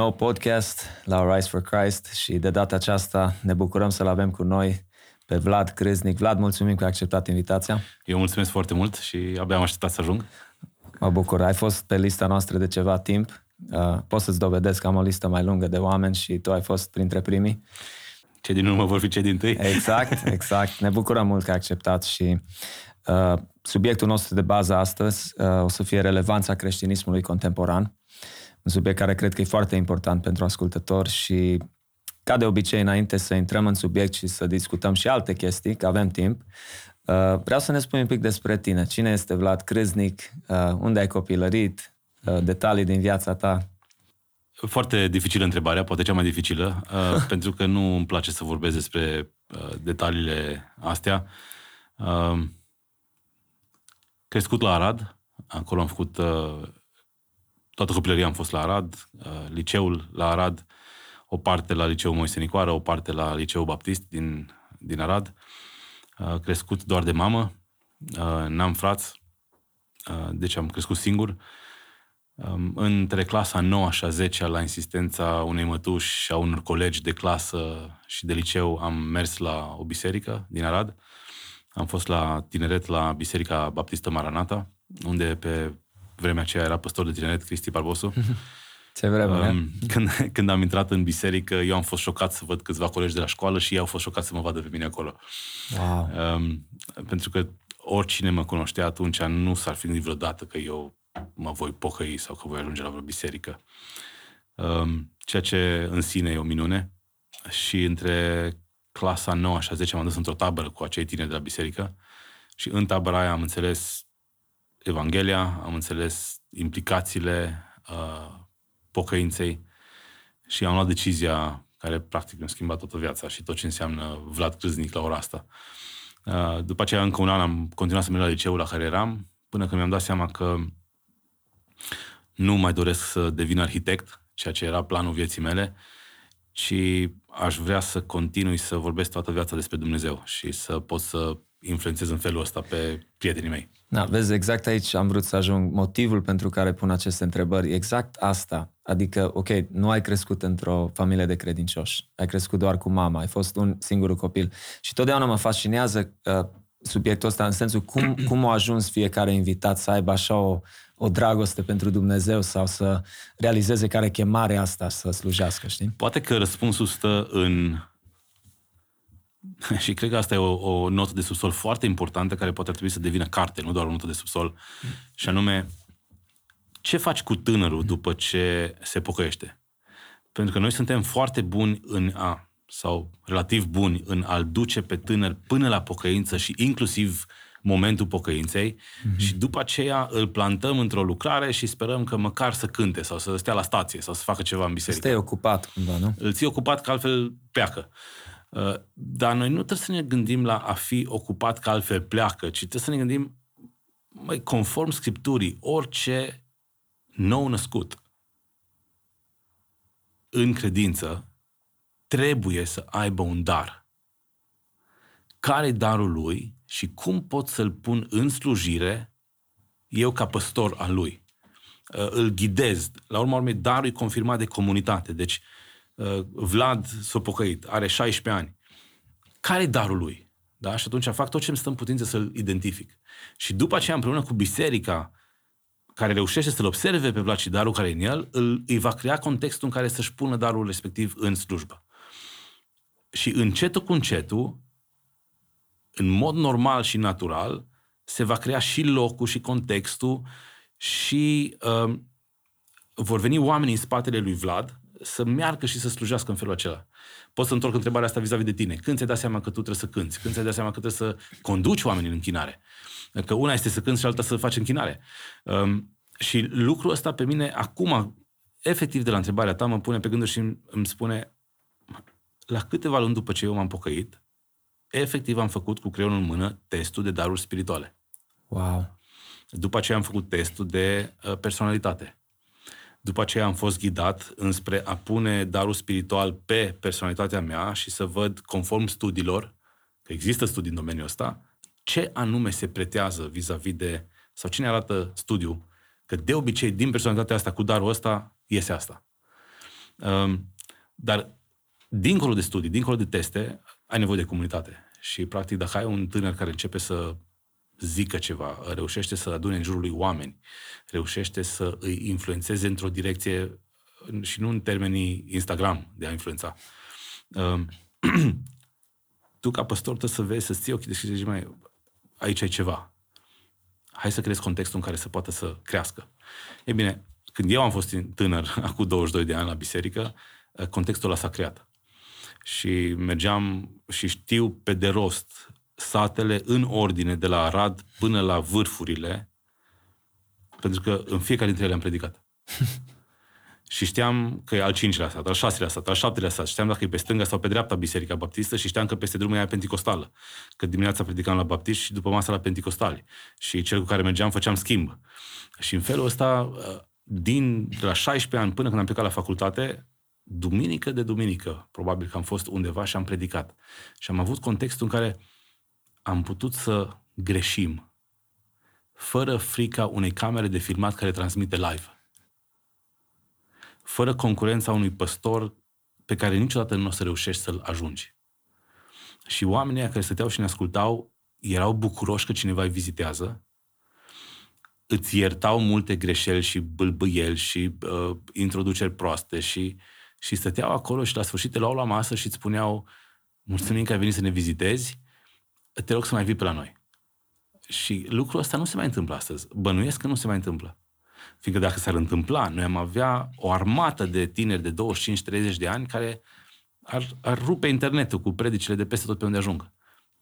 nou podcast la Rise for Christ și de data aceasta ne bucurăm să-l avem cu noi pe Vlad Creznic. Vlad, mulțumim că ai acceptat invitația. Eu mulțumesc foarte mult și abia am așteptat să ajung. Mă bucur. Ai fost pe lista noastră de ceva timp. Uh, pot să-ți dovedesc că am o listă mai lungă de oameni și tu ai fost printre primii. Cei din urmă vor fi cei din tâi. Exact, exact. Ne bucurăm mult că ai acceptat și uh, subiectul nostru de bază astăzi uh, o să fie relevanța creștinismului contemporan. Un subiect care cred că e foarte important pentru ascultători și ca de obicei, înainte să intrăm în subiect și să discutăm și alte chestii, că avem timp, uh, vreau să ne spui un pic despre tine. Cine este Vlad Crâznic? Uh, unde ai copilărit? Uh, detalii din viața ta? Foarte dificilă întrebarea, poate cea mai dificilă, pentru că nu îmi place să vorbesc despre detaliile astea. Crescut la Arad, acolo am făcut toată copilăria am fost la Arad, liceul la Arad, o parte la Liceul Moise Nicoară, o parte la Liceul Baptist din, din Arad. Uh, crescut doar de mamă, uh, n-am frați, uh, deci am crescut singur. Um, între clasa 9 și a 10 la insistența unei mătuși și a unor colegi de clasă și de liceu am mers la o biserică din Arad. Am fost la tineret la Biserica Baptistă Maranata, unde pe vremea aceea era păstor de tineret Cristi Barbosu. Ce vreme, um, când, când am intrat în biserică, eu am fost șocat să văd câțiva colegi de la școală și ei au fost șocați să mă vadă pe mine acolo. Wow. Um, pentru că oricine mă cunoștea atunci nu s-ar fi gândit vreodată că eu mă voi pocăi sau că voi ajunge la vreo biserică. Um, ceea ce în sine e o minune. Și între clasa 9 și a 10 m-am dus într-o tabără cu acei tineri de la biserică și în tabăra aia am înțeles Evanghelia, am înțeles implicațiile uh, pocăinței și am luat decizia care practic mi-a schimbat toată viața și tot ce înseamnă Vlad Crâznic la ora asta. Uh, după aceea, încă un an am continuat să merg la liceul la care eram, până când mi-am dat seama că nu mai doresc să devin arhitect, ceea ce era planul vieții mele, ci aș vrea să continui să vorbesc toată viața despre Dumnezeu și să pot să influențez în felul ăsta pe prietenii mei. Da, vezi, exact aici am vrut să ajung. Motivul pentru care pun aceste întrebări, exact asta. Adică, ok, nu ai crescut într-o familie de credincioși, ai crescut doar cu mama, ai fost un singur copil. Și totdeauna mă fascinează uh, subiectul ăsta în sensul cum, cum a ajuns fiecare invitat să aibă așa o, o dragoste pentru Dumnezeu sau să realizeze care chemare asta să slujească, știi? Poate că răspunsul stă în și cred că asta e o, o notă de subsol foarte importantă care poate ar trebui să devină carte, nu doar o notă de subsol. Și anume, ce faci cu tânărul după ce se pocăiește? Pentru că noi suntem foarte buni în a, sau relativ buni în a-l duce pe tânăr până la pocăință și inclusiv momentul pocăinței mm-hmm. și după aceea îl plantăm într-o lucrare și sperăm că măcar să cânte sau să stea la stație sau să facă ceva în biserică. Stai ocupat cumva, nu? Îl ții ocupat că altfel pleacă. Uh, dar noi nu trebuie să ne gândim la a fi ocupat că altfel pleacă, ci trebuie să ne gândim, mai conform Scripturii, orice nou născut în credință trebuie să aibă un dar. Care e darul lui și cum pot să-l pun în slujire eu ca păstor al lui? Uh, îl ghidez. La urma urmei, darul e confirmat de comunitate. Deci, Uh, Vlad s-a pocăit, are 16 ani. Care e darul lui? Da? Și atunci fac tot ce îmi stă în putință să-l identific. Și după aceea, împreună cu biserica, care reușește să-l observe pe Vlad și darul care e în el, îl, îi va crea contextul în care să-și pună darul respectiv în slujbă. Și încetul cu încetul, în mod normal și natural, se va crea și locul și contextul și uh, vor veni oamenii în spatele lui Vlad să meargă și să slujească în felul acela. Pot să întorc întrebarea asta vis-a-vis de tine. Când ți-ai dat seama că tu trebuie să cânți? Când ți-ai dat seama că trebuie să conduci oamenii în închinare? Că una este să cânți și alta să faci închinare. Um, și lucrul ăsta pe mine, acum, efectiv de la întrebarea ta, mă pune pe gânduri și îmi, îmi spune la câteva luni după ce eu m-am pocăit, efectiv am făcut cu creionul în mână testul de daruri spirituale. Wow! După aceea am făcut testul de uh, personalitate. După aceea am fost ghidat înspre a pune darul spiritual pe personalitatea mea și să văd, conform studiilor, că există studii în domeniul ăsta, ce anume se pretează vis-a-vis de, sau cine arată studiul, că de obicei din personalitatea asta cu darul ăsta iese asta. Um, dar dincolo de studii, dincolo de teste, ai nevoie de comunitate. Și, practic, dacă ai un tânăr care începe să zică ceva, reușește să adune în jurul lui oameni, reușește să îi influențeze într-o direcție și nu în termenii Instagram de a influența. Um, tu, ca păstor, trebuie să vezi, să-ți ții ochii deschiși și zici, mai, aici ai ceva. Hai să creezi contextul în care să poată să crească. E bine, când eu am fost tânăr, acum 22 de ani la biserică, contextul ăla s-a creat. Și mergeam și știu pe de rost satele în ordine de la Arad până la vârfurile, pentru că în fiecare dintre ele am predicat. și știam că e al cincilea sat, al șaselea sat, al șaptelea sat. Știam dacă e pe stânga sau pe dreapta Biserica Baptistă și știam că peste drumul e penticostală. Că dimineața predicam la baptiști și după masa la penticostali. Și cel cu care mergeam făceam schimb. Și în felul ăsta, din de la 16 ani până când am plecat la facultate, duminică de duminică, probabil că am fost undeva și am predicat. Și am avut contextul în care am putut să greșim fără frica unei camere de filmat care transmite live. Fără concurența unui păstor pe care niciodată nu o să reușești să-l ajungi. Și oamenii care stăteau și ne ascultau erau bucuroși că cineva îi vizitează, îți iertau multe greșeli și bâlbâieli și uh, introduceri proaste și, și stăteau acolo și la sfârșit te luau la masă și îți spuneau mulțumim că ai venit să ne vizitezi, te rog să mai vii pe la noi. Și lucrul ăsta nu se mai întâmplă astăzi. Bănuiesc că nu se mai întâmplă. Fiindcă dacă s-ar întâmpla, noi am avea o armată de tineri de 25-30 de ani care ar, ar rupe internetul cu predicile de peste tot pe unde ajung.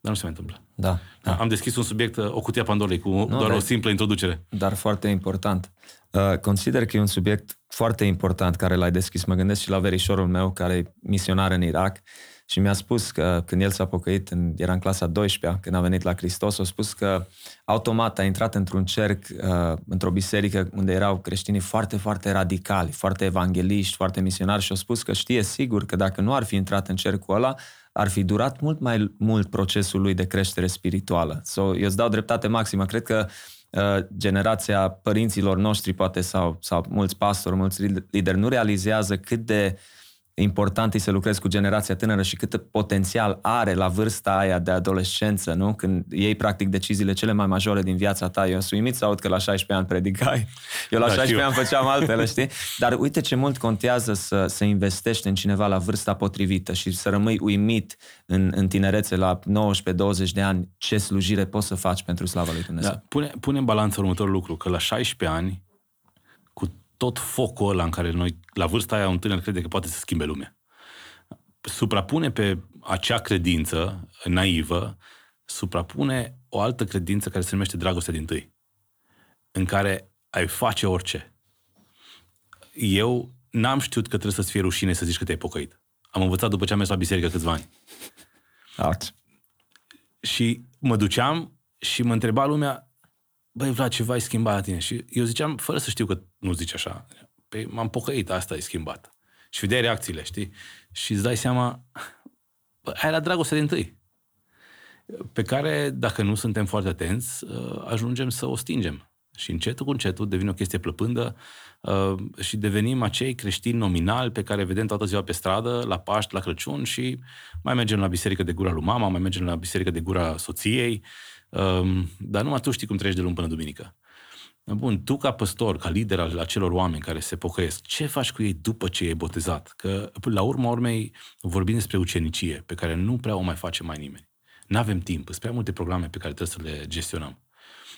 Dar nu se mai întâmplă. Da, da. Am deschis un subiect, o cutie a Pandorei, cu nu, doar dar, o simplă introducere. Dar foarte important. Uh, consider că e un subiect foarte important care l-ai deschis. Mă gândesc și la verișorul meu, care e misionar în Irak și mi-a spus că când el s-a pocăit, în, era în clasa 12 când a venit la Hristos, a spus că automat a intrat într-un cerc, uh, într-o biserică unde erau creștinii foarte, foarte radicali, foarte evangeliști, foarte misionari și a spus că știe sigur că dacă nu ar fi intrat în cercul ăla, ar fi durat mult mai mult procesul lui de creștere spirituală. So, eu îți dau dreptate maximă. Cred că uh, generația părinților noștri, poate, sau, sau mulți pastori, mulți lideri, nu realizează cât de uh, important e să lucrezi cu generația tânără și cât potențial are la vârsta aia de adolescență, nu? Când iei practic deciziile cele mai majore din viața ta. Eu sunt uimit să aud că la 16 ani predicai. Eu la da, 16 ani făceam altele, știi? Dar uite ce mult contează să, să investești în cineva la vârsta potrivită și să rămâi uimit în, în tinerețe la 19-20 de ani ce slujire poți să faci pentru slava lui Dumnezeu. Da, pune, pune în balanță următorul lucru, că la 16 ani tot focul ăla în care noi, la vârsta aia, un tânăr crede că poate să schimbe lumea. Suprapune pe acea credință naivă, suprapune o altă credință care se numește dragostea din tâi, în care ai face orice. Eu n-am știut că trebuie să-ți fie rușine să zici că te-ai pocăit. Am învățat după ce am mers la biserică câțiva ani. Out. Și mă duceam și mă întreba lumea, băi Vlad, ceva ai schimbat la tine. Și eu ziceam, fără să știu că nu zici așa, păi m-am pocăit, asta ai schimbat. Și vedeai reacțiile, știi? Și îți dai seama, bă, aia la dragoste din tâi. Pe care, dacă nu suntem foarte atenți, uh, ajungem să o stingem. Și încetul cu încetul devine o chestie plăpândă uh, și devenim acei creștini nominali pe care vedem toată ziua pe stradă, la Paști, la Crăciun și mai mergem la biserică de gura lui mama, mai mergem la biserică de gura soției, Um, dar numai tu știi cum treci de luni până duminică. Bun, tu ca păstor, ca lider al acelor oameni care se pocăiesc, ce faci cu ei după ce e botezat? Că la urma urmei vorbim despre ucenicie, pe care nu prea o mai face mai nimeni. Nu avem timp, sunt prea multe programe pe care trebuie să le gestionăm.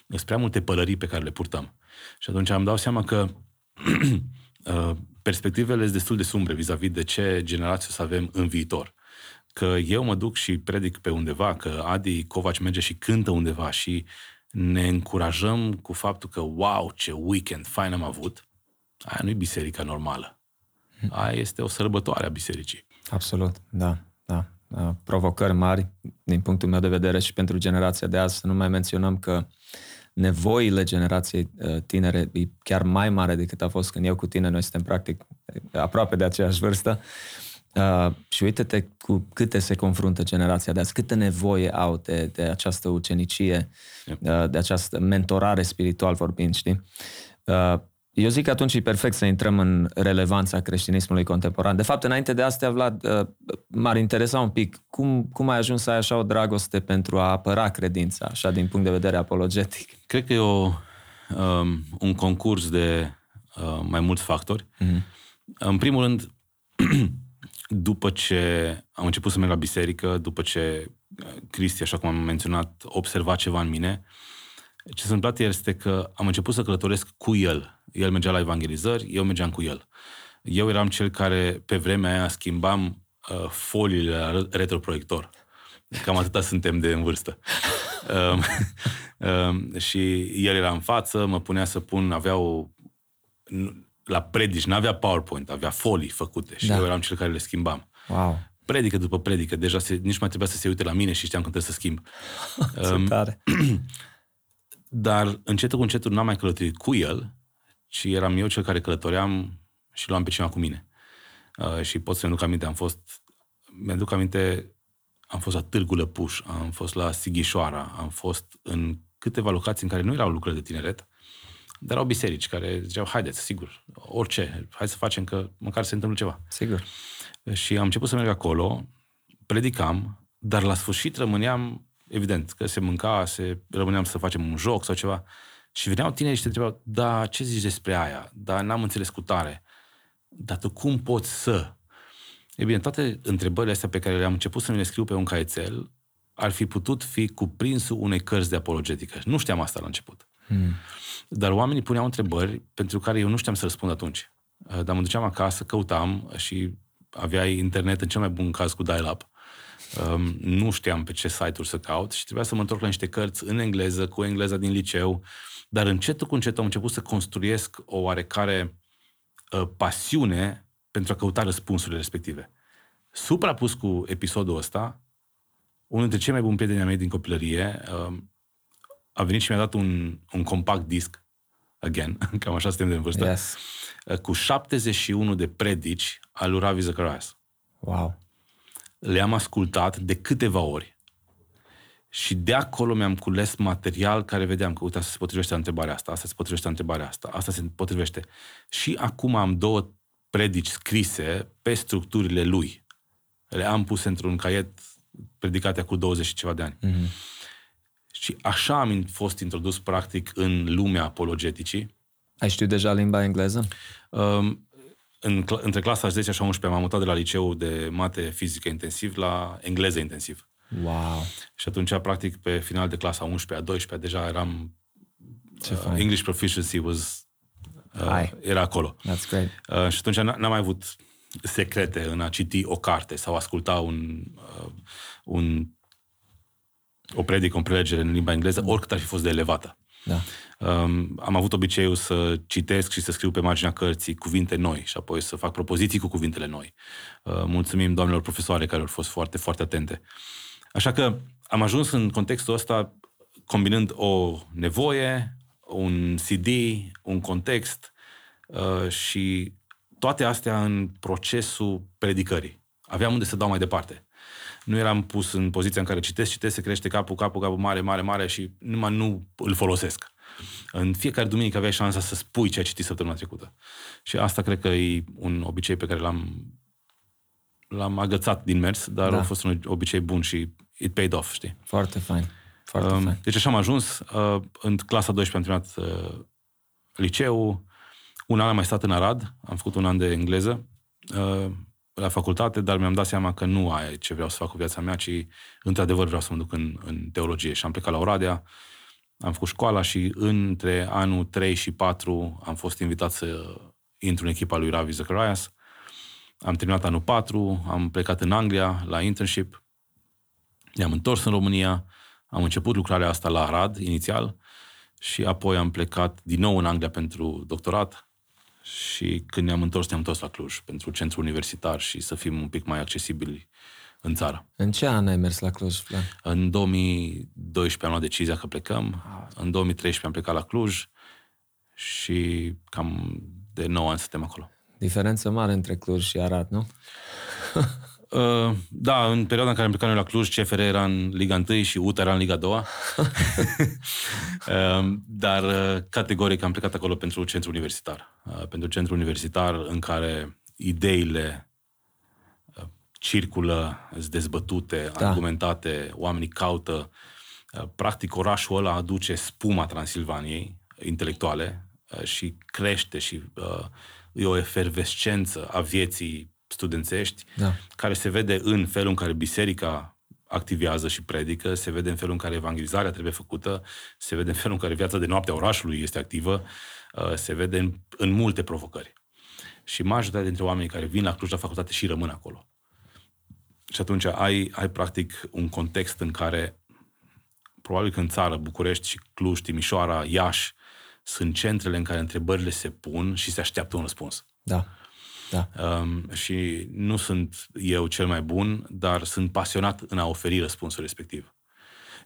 Sunt prea multe pălării pe care le purtăm. Și atunci am dau seama că uh, perspectivele sunt destul de sumbre vis-a-vis de ce generație o să avem în viitor că eu mă duc și predic pe undeva, că Adi Covaci merge și cântă undeva și ne încurajăm cu faptul că, wow, ce weekend fain am avut, aia nu e biserica normală. Aia este o sărbătoare a bisericii. Absolut, da, da. Provocări mari, din punctul meu de vedere, și pentru generația de azi, să nu mai menționăm că nevoile generației uh, tinere e chiar mai mare decât a fost când eu cu tine, noi suntem practic aproape de aceeași vârstă. Uh, și uite-te cu câte se confruntă generația de azi, câte nevoie au de, de această ucenicie, uh, de această mentorare spiritual vorbind, știi? Uh, eu zic că atunci e perfect să intrăm în relevanța creștinismului contemporan. De fapt, înainte de asta, Vlad, uh, m-ar interesa un pic cum, cum ai ajuns să ai așa o dragoste pentru a apăra credința, așa din punct de vedere apologetic? Cred că e o, um, un concurs de uh, mai mulți factori. Mm-hmm. În primul rând, după ce am început să merg la biserică, după ce uh, Cristi, așa cum am menționat, observa ceva în mine, ce s-a întâmplat este că am început să călătoresc cu el el mergea la evangelizări, eu mergeam cu el. Eu eram cel care, pe vremea aia, schimbam uh, foliile la retroproiector. Cam atâta suntem de în vârstă. um, um, și el era în față, mă punea să pun, avea o... La predici, nu avea PowerPoint, avea folii făcute și da. eu eram cel care le schimbam. Wow. Predică după predică, deja se, nici mai trebuia să se uite la mine și știam că trebuie să schimb. um, tare. Dar încetul cu încetul n-am mai călătorit cu el, ci eram eu cel care călătoream și luam pe cineva cu mine. Uh, și pot să-mi duc aminte, am fost, mi-aduc aminte, am fost la Târgu Lăpuș, am fost la Sighișoara, am fost în câteva locații în care nu erau lucrări de tineret, dar erau biserici care ziceau, haideți, sigur, orice, hai să facem că măcar se întâmplă ceva. Sigur. Și am început să merg acolo, predicam, dar la sfârșit rămâneam, evident, că se mânca, se, rămâneam să facem un joc sau ceva, și veneau tineri și te întrebau, da, ce zici despre aia? Da, n-am înțeles cu tare. Dar tu cum poți să? E bine, toate întrebările astea pe care le-am început să mi le scriu pe un caietel ar fi putut fi cuprinsul unei cărți de apologetică. Nu știam asta la început. Hmm. Dar oamenii puneau întrebări pentru care eu nu știam să răspund atunci. Uh, dar mă duceam acasă, căutam și aveai internet în cel mai bun caz cu dial-up. Um, nu știam pe ce site-uri să caut și trebuia să mă întorc la niște cărți în engleză, cu engleza din liceu, dar încetul cu încetul am început să construiesc o oarecare uh, pasiune pentru a căuta răspunsurile respective. Suprapus cu episodul ăsta, unul dintre cei mai buni prieteni mei din copilărie uh, a venit și mi-a dat un, un compact disc, again, cam așa suntem de în vârstă, yes. uh, cu 71 de predici al lui Ravi Zacharias. Wow! Le-am ascultat de câteva ori și de acolo mi-am cules material care vedeam că, uite, asta se potrivește la întrebarea asta, asta se potrivește la întrebarea asta, asta se potrivește. Și acum am două predici scrise pe structurile lui. Le am pus într-un caiet predicate cu 20 și ceva de ani. Mm-hmm. Și așa am fost introdus practic în lumea apologeticii. Ai știut deja limba engleză? Um, în, între clasa 10 și 11 m-am mutat de la liceu de mate fizică intensiv la engleză intensiv. Wow. Și atunci, practic, pe final de clasa 11-a, 12 deja eram... Ce uh, English proficiency was... Uh, era acolo. That's great. Uh, și atunci n-am mai avut secrete în a citi o carte sau asculta un, uh, un o predică, o prelegere în limba engleză, oricât ar fi fost de elevată. Da. Um, am avut obiceiul să citesc și să scriu pe marginea cărții cuvinte noi și apoi să fac propoziții cu cuvintele noi. Uh, mulțumim doamnelor profesoare care au fost foarte, foarte atente. Uh, Așa că am ajuns în contextul ăsta combinând o nevoie, un CD, un context uh, și toate astea în procesul predicării. Aveam unde să dau mai departe. Nu eram pus în poziția în care citesc, citesc, se crește capul, capul, capul mare, mare, mare și numai nu îl folosesc. În fiecare duminică aveai șansa să spui ce ai citit săptămâna trecută. Și asta cred că e un obicei pe care l-am l-am agățat din mers, dar da. a fost un obicei bun și it paid off, știi? Foarte fain. Foarte uh, fain. Deci așa am ajuns. Uh, în clasa 12 am terminat uh, liceu. Un an am mai stat în Arad. Am făcut un an de engleză uh, la facultate, dar mi-am dat seama că nu aia ce vreau să fac cu viața mea, ci într-adevăr vreau să mă duc în, în teologie. Și am plecat la Oradea, am făcut școala și între anul 3 și 4 am fost invitat să intru în echipa lui Ravi Zacharias am terminat anul 4, am plecat în Anglia la internship, ne-am întors în România, am început lucrarea asta la Arad inițial și apoi am plecat din nou în Anglia pentru doctorat și când ne-am întors, ne-am întors la Cluj pentru centru universitar și să fim un pic mai accesibili în țară. În ce an ai mers la Cluj, Plan? În 2012 am luat decizia că plecăm, în 2013 am plecat la Cluj și cam de 9 ani suntem acolo. Diferență mare între Cluj și Arad, nu? Uh, da, în perioada în care am plecat noi la Cluj, CFR era în Liga 1 și UTA era în Liga 2. uh, dar uh, categoric am plecat acolo pentru centru universitar. Uh, pentru centru universitar în care ideile uh, circulă, sunt dezbătute, da. argumentate, oamenii caută. Uh, practic orașul ăla aduce spuma Transilvaniei intelectuale uh, și crește și uh, e o efervescență a vieții studențești, da. care se vede în felul în care biserica activează și predică, se vede în felul în care evangelizarea trebuie făcută, se vede în felul în care viața de noapte a orașului este activă, uh, se vede în, în multe provocări. Și majoritatea dintre oamenii care vin la Cluj la facultate și rămân acolo. Și atunci ai, ai practic un context în care probabil că în țară, București și Cluj, Timișoara, Iași, sunt centrele în care întrebările se pun și se așteaptă un răspuns. Da. Da. Um, și nu sunt eu cel mai bun, dar sunt pasionat în a oferi răspunsul respectiv.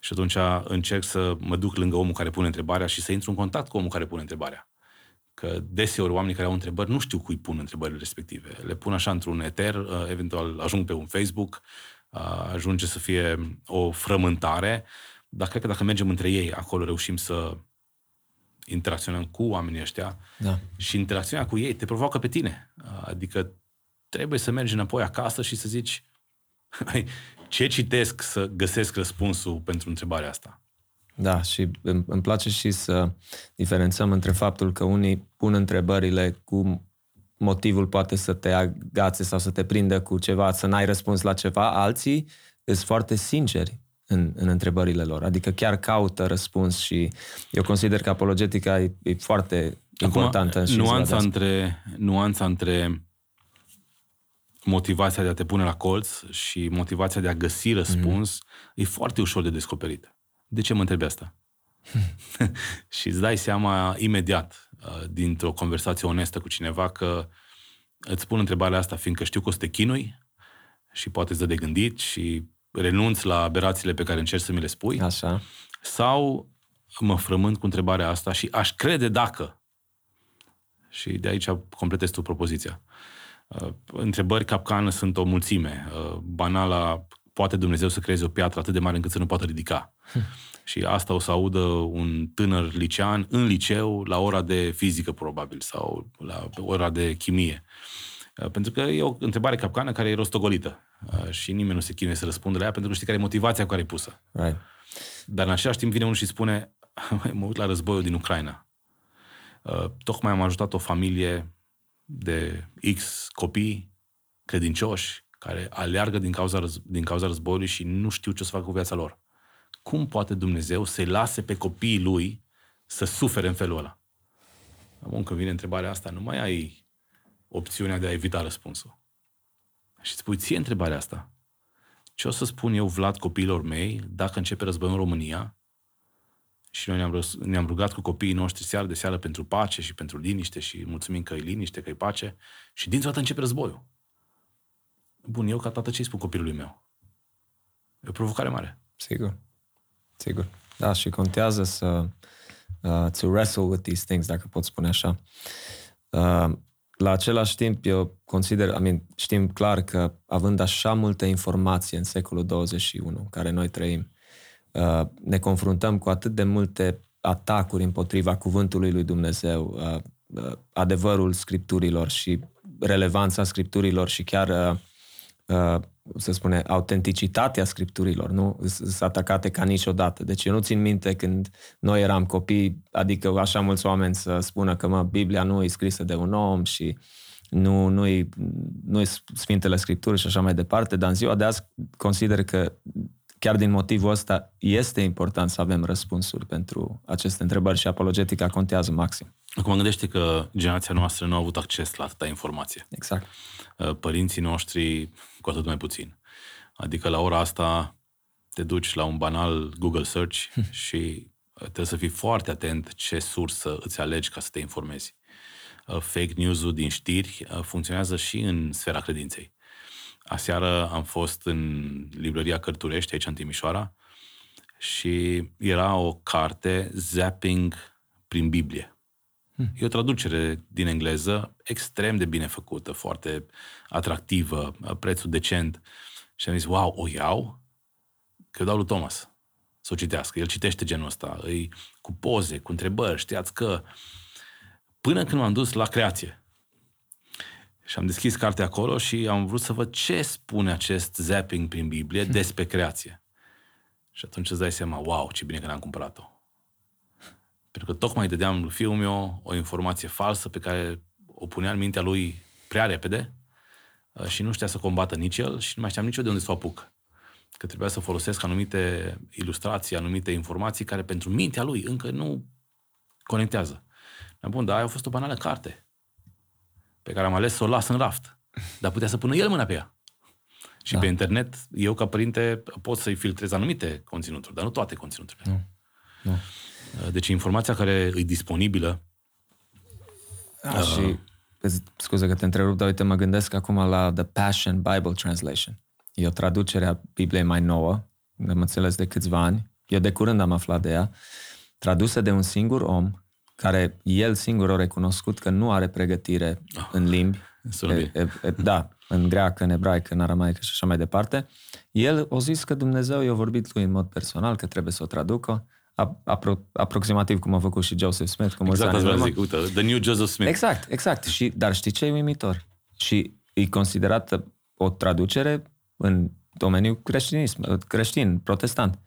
Și atunci încerc să mă duc lângă omul care pune întrebarea și să intru în contact cu omul care pune întrebarea. Că deseori oamenii care au întrebări nu știu cui pun întrebările respective. Le pun așa într-un eter, uh, eventual ajung pe un Facebook, uh, ajunge să fie o frământare, dar cred că dacă mergem între ei, acolo reușim să interacționăm cu oamenii ăștia da. și interacțiunea cu ei te provoacă pe tine. Adică trebuie să mergi înapoi acasă și să zici ce citesc să găsesc răspunsul pentru întrebarea asta. Da, și îmi, îmi place și să diferențăm între faptul că unii pun întrebările cu motivul poate să te agațe sau să te prindă cu ceva, să n-ai răspuns la ceva, alții sunt foarte sinceri în, în întrebările lor. Adică chiar caută răspuns și eu consider că apologetica e, e foarte Acum, importantă. Și nuanța între, nuanța între motivația de a te pune la colț și motivația de a găsi răspuns mm-hmm. e foarte ușor de descoperit. De ce mă întrebi asta? și îți dai seama imediat, uh, dintr-o conversație onestă cu cineva, că îți pun întrebarea asta fiindcă știu că o să te chinui și poate îți dă de gândit și renunț la aberațiile pe care încerc să mi le spui. Așa. Sau mă frământ cu întrebarea asta și aș crede dacă. Și de aici completez tu propoziția. Uh, întrebări capcană sunt o mulțime. Uh, banala, poate Dumnezeu să creeze o piatră atât de mare încât să nu poată ridica. Hm. Și asta o să audă un tânăr licean în liceu la ora de fizică, probabil, sau la ora de chimie. Uh, pentru că e o întrebare capcană care e rostogolită. Uh, și nimeni nu se chinuie să răspundă la ea pentru că știi care e motivația cu care e pusă. Right. Dar în același timp vine unul și spune mă uit la războiul din Ucraina. Uh, tocmai am ajutat o familie de X copii credincioși care aleargă din cauza, răz- din cauza războiului și nu știu ce să facă cu viața lor. Cum poate Dumnezeu să-i lase pe copiii lui să sufere în felul ăla? Bun, când vine întrebarea asta, nu mai ai opțiunea de a evita răspunsul. Și îți pui ție întrebarea asta. Ce o să spun eu, Vlad, copiilor mei, dacă începe războiul în România și noi ne-am, ne-am rugat cu copiii noștri seară de seară pentru pace și pentru liniște și mulțumim că e liniște, că e pace și dintr-o dată începe războiul. Bun, eu ca tată ce spun copilului meu? E o provocare mare. Sigur. Sigur. Da, și contează să uh, to wrestle with these things, dacă pot spune așa. Uh, la același timp, eu consider, I mean, știm clar că având așa multă informație în secolul 21 în care noi trăim, uh, ne confruntăm cu atât de multe atacuri împotriva cuvântului lui Dumnezeu, uh, uh, adevărul scripturilor și relevanța scripturilor și chiar se spune, autenticitatea scripturilor, nu? Sunt atacate ca niciodată. Deci eu nu țin minte când noi eram copii, adică așa mulți oameni să spună că, mă, Biblia nu e scrisă de un om și nu, nu-i, nu-i Sfintele Scripturi și așa mai departe, dar în ziua de azi consider că chiar din motivul ăsta este important să avem răspunsuri pentru aceste întrebări și apologetica contează maxim. Acum gândește că generația noastră nu a avut acces la atâta informație. Exact. Uh, părinții noștri cu atât mai puțin. Adică la ora asta te duci la un banal Google Search și uh, trebuie să fii foarte atent ce sursă îți alegi ca să te informezi. Uh, fake news-ul din știri funcționează și în sfera credinței. Aseară am fost în librăria Cărturești, aici în Timișoara, și era o carte Zapping prin Biblie. Hmm. E o traducere din engleză extrem de bine făcută, foarte atractivă, prețul decent. Și am zis, wow, o iau? Că eu dau lui Thomas să o citească. El citește genul ăsta, îi, cu poze, cu întrebări, știați că... Până când m-am dus la creație. Și am deschis cartea acolo și am vrut să văd ce spune acest zapping prin Biblie hmm. despre creație. Și atunci îți dai seama, wow, ce bine că n-am cumpărat-o. Pentru că tocmai dădeam lui fiul meu o informație falsă pe care o punea în mintea lui prea repede uh, și nu știa să combată nici el și nu mai știam nici eu de unde să o apuc. Că trebuia să folosesc anumite ilustrații, anumite informații care pentru mintea lui încă nu conectează. Bun, dar aia a fost o banală carte pe care am ales să o las în raft. Dar putea să pună el mâna pe ea. Și da. pe internet, eu ca părinte pot să-i filtrez anumite conținuturi, dar nu toate conținuturile. Nu. nu. Deci informația care e disponibilă... Da, uh, și, scuze că te întrerup, dar uite, mă gândesc acum la The Passion Bible Translation. E o traducere a Bibliei mai nouă, am înțeles de câțiva ani. Eu de curând am aflat de ea. Tradusă de un singur om, care el singur a recunoscut că nu are pregătire oh, în limbi. E, e, e, da, în greacă, în ebraică, în aramaică și așa mai departe. El a zis că Dumnezeu i-a vorbit lui în mod personal, că trebuie să o traducă apro- aproximativ cum a făcut și Joseph Smith. Cum exact asta zic, uite, The New Joseph Smith. Exact, exact. Și, dar știi ce e uimitor? Și e considerată o traducere în domeniul creștinism, creștin, protestant.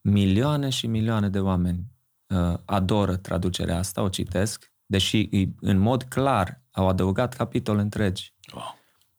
Milioane și milioane de oameni uh, adoră traducerea asta, o citesc, deși în mod clar au adăugat capitole întregi. Wow.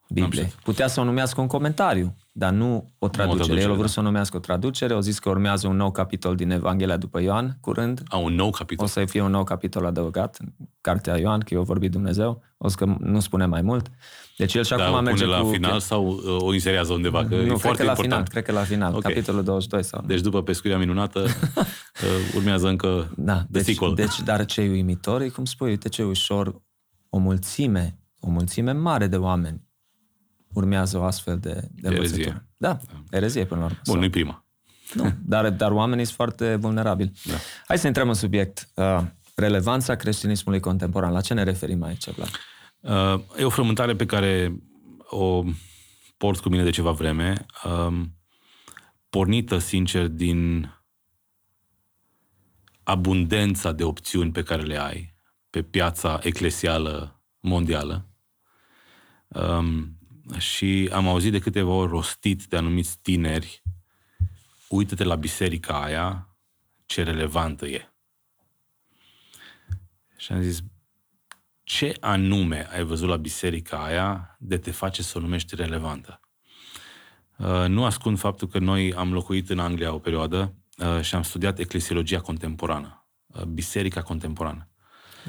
Biblie. Putea să o numească un comentariu, dar nu o traducere. Nu o traducere El a vrut da. să o numească o traducere, au zis că urmează un nou capitol din Evanghelia după Ioan, curând. A, un nou capitol. O să fie un nou capitol adăugat în Cartea Ioan, că eu vorbit Dumnezeu. O să că nu spune mai mult. Deci el și da, acum merge la cu... final sau uh, o inserează undeva? Că nu, e cred foarte că la important. final, cred că la final, okay. capitolul 22 sau... Deci după pescuirea minunată uh, urmează încă da, deci, sequel. deci, dar ce e uimitor e cum spui, uite ce ușor o mulțime, o mulțime mare de oameni urmează o astfel de, de învățătură. Da, erezie până la urmă. Bun, nu-i prima. Nu, dar, dar oamenii sunt foarte vulnerabili. Da. Hai să intrăm în subiect. Uh, relevanța creștinismului contemporan. La ce ne referim aici, Vlad? Uh, e o frământare pe care o port cu mine de ceva vreme, uh, pornită, sincer, din abundența de opțiuni pe care le ai pe piața eclesială mondială. Um, și am auzit de câteva ori rostit de anumiți tineri, uită-te la biserica aia, ce relevantă e. Și am zis, ce anume ai văzut la biserica aia de te face să o numești relevantă? Uh, nu ascund faptul că noi am locuit în Anglia o perioadă uh, și am studiat eclesiologia contemporană, uh, biserica contemporană.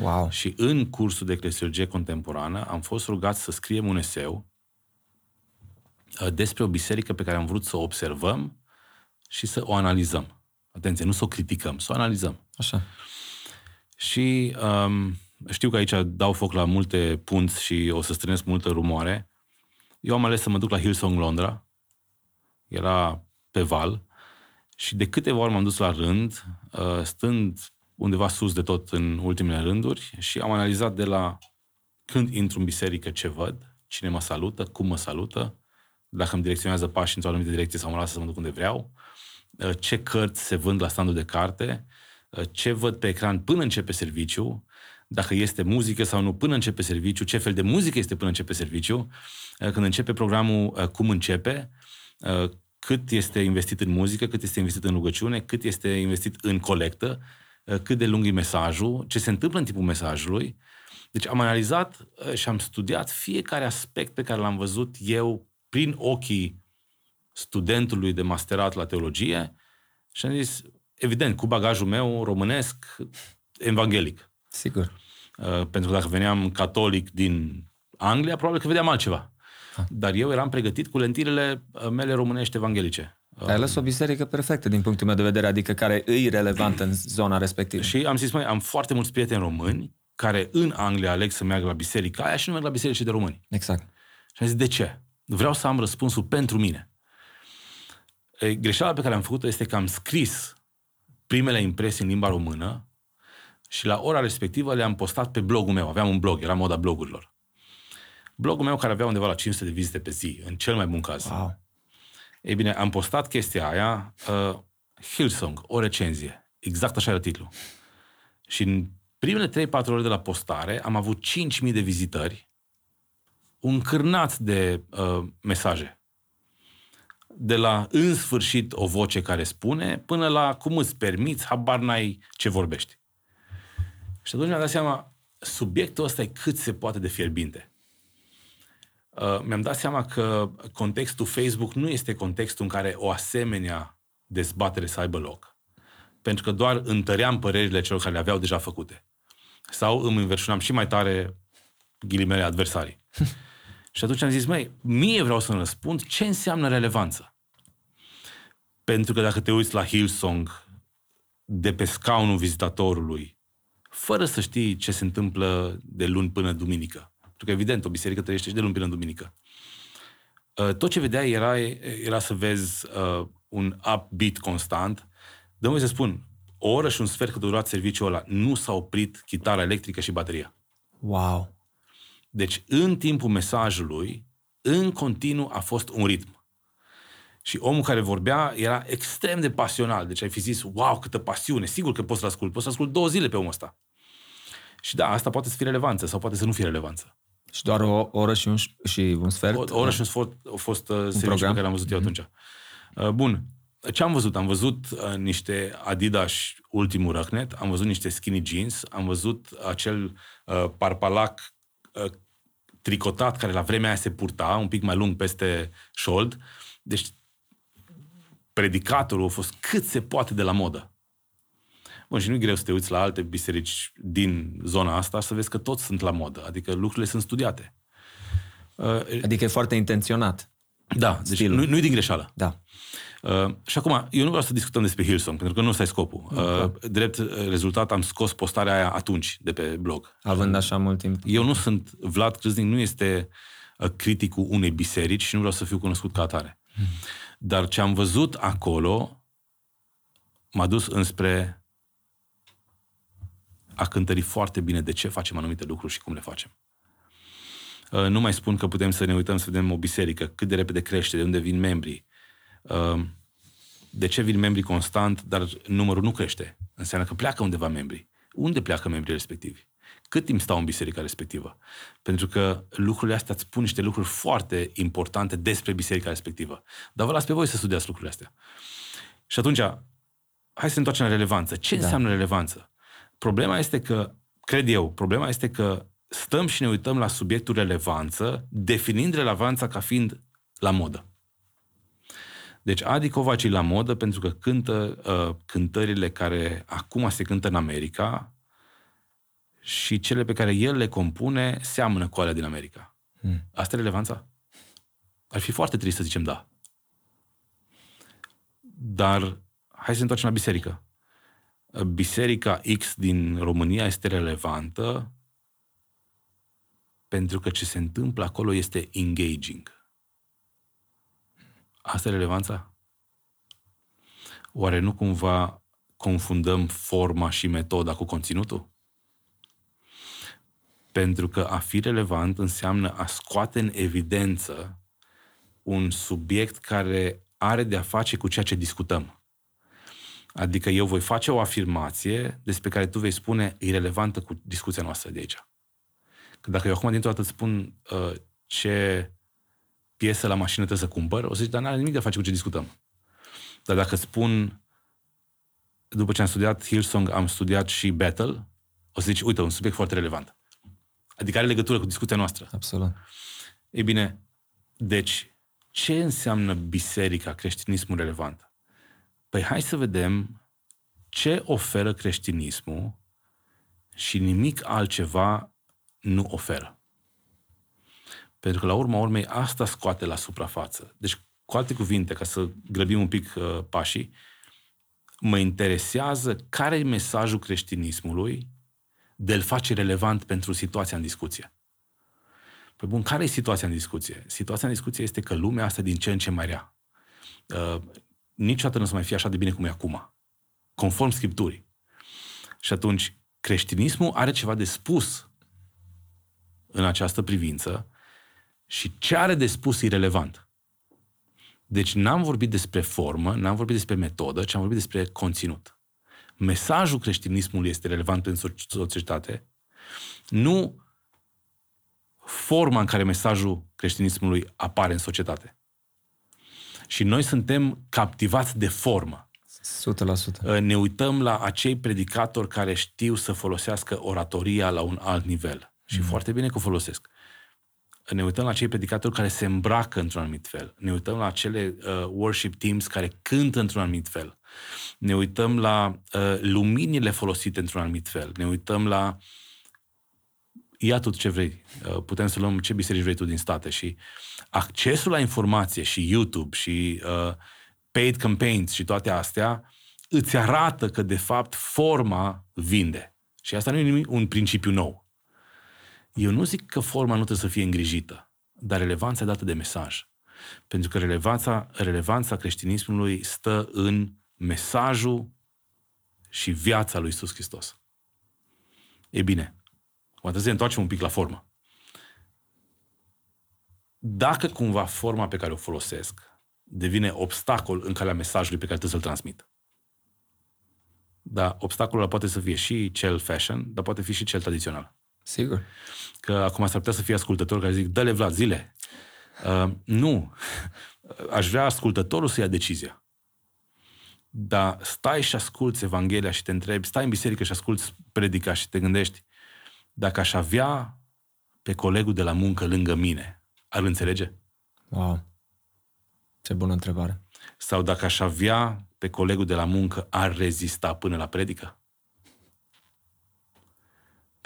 Wow. Și în cursul de eclesiologie contemporană am fost rugat să scriem un eseu Uh, despre o biserică pe care am vrut să o observăm și să o analizăm. Atenție, nu să o criticăm, să o analizăm. Așa. Și um, știu că aici dau foc la multe punți și o să strânesc multă rumoare. Eu am ales să mă duc la Hillsong Londra. Era pe val. Și de câteva ori m-am dus la rând, uh, stând undeva sus de tot în ultimele rânduri și am analizat de la când intru în biserică ce văd, cine mă salută, cum mă salută, dacă îmi direcționează pașii într-o anumită direcție sau mă lasă să mă duc unde vreau, uh, ce cărți se vând la standul de carte, uh, ce văd pe ecran până începe serviciu, dacă este muzică sau nu până începe serviciu, ce fel de muzică este până începe serviciu, uh, când începe programul, cum începe, cât este investit în muzică, cât este investit în rugăciune, cât este investit în colectă, cât de lung e mesajul, ce se întâmplă în timpul mesajului. Deci am analizat și am studiat fiecare aspect pe care l-am văzut eu prin ochii studentului de masterat la teologie și am zis, evident, cu bagajul meu românesc, evanghelic. Sigur. Uh, pentru că dacă veneam catolic din Anglia, probabil că vedeam altceva. Ha. Dar eu eram pregătit cu lentilele uh, mele românești evanghelice. Ai ales o biserică perfectă din punctul meu de vedere, adică care îi relevant în zona respectivă. Și am zis, mai am foarte mulți prieteni români care în Anglia aleg să meargă la biserica aia și nu merg la biserici de români. Exact. Și am zis, de ce? Vreau să am răspunsul pentru mine. Greșeala pe care am făcut-o este că am scris primele impresii în limba română Și la ora respectivă le-am postat pe blogul meu. Aveam un blog, era moda blogurilor. Blogul meu care avea undeva la 500 de vizite pe zi, în cel mai bun caz. Wow. Ei bine, am postat chestia aia, uh, Hillsong, o recenzie. Exact așa era titlul. Și în primele 3-4 ore de la postare am avut 5.000 de vizitări, un cârnat de uh, mesaje. De la în sfârșit o voce care spune, până la cum îți permiți, habar n-ai ce vorbești. Și atunci mi-am dat seama, subiectul ăsta e cât se poate de fierbinte. Uh, mi-am dat seama că contextul Facebook nu este contextul în care o asemenea dezbatere să aibă loc. Pentru că doar întăream părerile celor care le aveau deja făcute. Sau îmi înverșunam și mai tare ghilimele adversarii. și atunci am zis, măi, mie vreau să-mi răspund ce înseamnă relevanță. Pentru că dacă te uiți la Hillsong de pe scaunul vizitatorului, fără să știi ce se întâmplă de luni până duminică, pentru că, evident, o biserică trăiește și de luni până duminică, uh, tot ce vedeai era, era să vezi uh, un upbeat constant. Dă să spun, o oră și un sfert cât a durat serviciul ăla, nu s-a oprit chitara electrică și bateria. Wow! Deci, în timpul mesajului, în continuu a fost un ritm. Și omul care vorbea era extrem de pasional. Deci ai fi zis, wow, câtă pasiune, sigur că poți să ascult. Poți să ascult două zile pe omul ăsta. Și da, asta poate să fie relevanță sau poate să nu fie relevanță. Și doar o oră și un, și un sfert? O, o oră și un sfert a fost uh, serviciul pe care l-am văzut mm-hmm. eu mhm. atunci. Uh, bun. Ce am văzut? Am văzut uh, niște Adidas ultimul răcnet, am văzut niște skinny jeans, am văzut acel uh, parpalac uh, tricotat care la vremea aia se purta, un pic mai lung peste șold. Deci predicatorul a fost cât se poate de la modă. Bun, și nu e greu să te uiți la alte biserici din zona asta să vezi că toți sunt la modă, adică lucrurile sunt studiate. Uh, adică e foarte intenționat. Da, deci nu, nu e din greșeală. Da. Uh, și acum, eu nu vreau să discutăm despre Hillsong, pentru că nu ăsta e scopul. Uh, drept uh, rezultat, am scos postarea aia atunci de pe blog. Având așa mult timp. Eu nu sunt, Vlad Crâznic nu este uh, criticul unei biserici și nu vreau să fiu cunoscut ca atare. Hmm. Dar ce am văzut acolo m-a dus înspre a cântări foarte bine de ce facem anumite lucruri și cum le facem. Uh, nu mai spun că putem să ne uităm să vedem o biserică, cât de repede crește, de unde vin membrii, uh, de ce vin membrii constant, dar numărul nu crește. Înseamnă că pleacă undeva membrii. Unde pleacă membrii respectivi? Cât timp stau în biserica respectivă? Pentru că lucrurile astea îți spun niște lucruri foarte importante despre biserica respectivă. Dar vă las pe voi să studiați lucrurile astea. Și atunci, hai să ne întoarcem la relevanță. Ce da. înseamnă relevanță? Problema este că, cred eu, problema este că stăm și ne uităm la subiectul relevanță, definind relevanța ca fiind la modă. Deci Adi Covaci la modă pentru că cântă uh, cântările care acum se cântă în America și cele pe care el le compune seamănă cu alea din America. Hmm. Asta e relevanța? Ar fi foarte trist să zicem da. Dar hai să ne întoarcem la biserică. Biserica X din România este relevantă pentru că ce se întâmplă acolo este engaging. Asta e relevanța? Oare nu cumva confundăm forma și metoda cu conținutul? Pentru că a fi relevant înseamnă a scoate în evidență un subiect care are de a face cu ceea ce discutăm. Adică eu voi face o afirmație despre care tu vei spune e relevantă cu discuția noastră de aici. Că dacă eu acum dintr-o dată spun uh, ce piesă la mașină trebuie să cumpăr, o să zici, dar n-are nimic de a face cu ce discutăm. Dar dacă spun, după ce am studiat Hillsong, am studiat și Battle, o să zici, uite, un subiect foarte relevant. Adică are legătură cu discuția noastră. Absolut. Ei bine, deci, ce înseamnă biserica, creștinismul relevant? Păi hai să vedem ce oferă creștinismul și nimic altceva nu oferă. Pentru că, la urma urmei, asta scoate la suprafață. Deci, cu alte cuvinte, ca să grăbim un pic uh, pașii, mă interesează care e mesajul creștinismului de l face relevant pentru situația în discuție. Păi bun, care e situația în discuție? Situația în discuție este că lumea asta din ce în ce mai rea. Uh, niciodată nu o să mai fie așa de bine cum e acum. Conform Scripturii. Și atunci, creștinismul are ceva de spus în această privință și ce are de spus e relevant. Deci n-am vorbit despre formă, n-am vorbit despre metodă, ci am vorbit despre conținut. Mesajul creștinismului este relevant în societate, nu forma în care mesajul creștinismului apare în societate. Și noi suntem captivați de formă. 100%. Ne uităm la acei predicatori care știu să folosească oratoria la un alt nivel. Și mm. foarte bine că o folosesc ne uităm la cei predicatori care se îmbracă într-un anumit fel, ne uităm la acele uh, worship teams care cântă într-un anumit fel, ne uităm la uh, luminile folosite într-un anumit fel, ne uităm la ia tot ce vrei. Uh, putem să luăm ce biserici vrei tu din state și accesul la informație și YouTube și uh, paid campaigns și toate astea îți arată că de fapt forma vinde. Și asta nu e nimic, un principiu nou. Eu nu zic că forma nu trebuie să fie îngrijită, dar relevanța e dată de mesaj. Pentru că relevanța, relevanța creștinismului stă în mesajul și viața lui Isus Hristos. E bine, o trebuie să ne întoarcem un pic la formă. Dacă cumva forma pe care o folosesc devine obstacol în calea mesajului pe care trebuie să-l transmit. Da, obstacolul poate să fie și cel fashion, dar poate fi și cel tradițional. Sigur. Că acum s-ar putea să fie ascultător care zic, dă-le Vlad, zile. Uh, nu. Aș vrea ascultătorul să ia decizia. Dar stai și asculți Evanghelia și te întrebi, stai în biserică și asculți predica și te gândești, dacă aș avea pe colegul de la muncă lângă mine, ar înțelege? Wow. Ce bună întrebare. Sau dacă aș avea pe colegul de la muncă, ar rezista până la predică?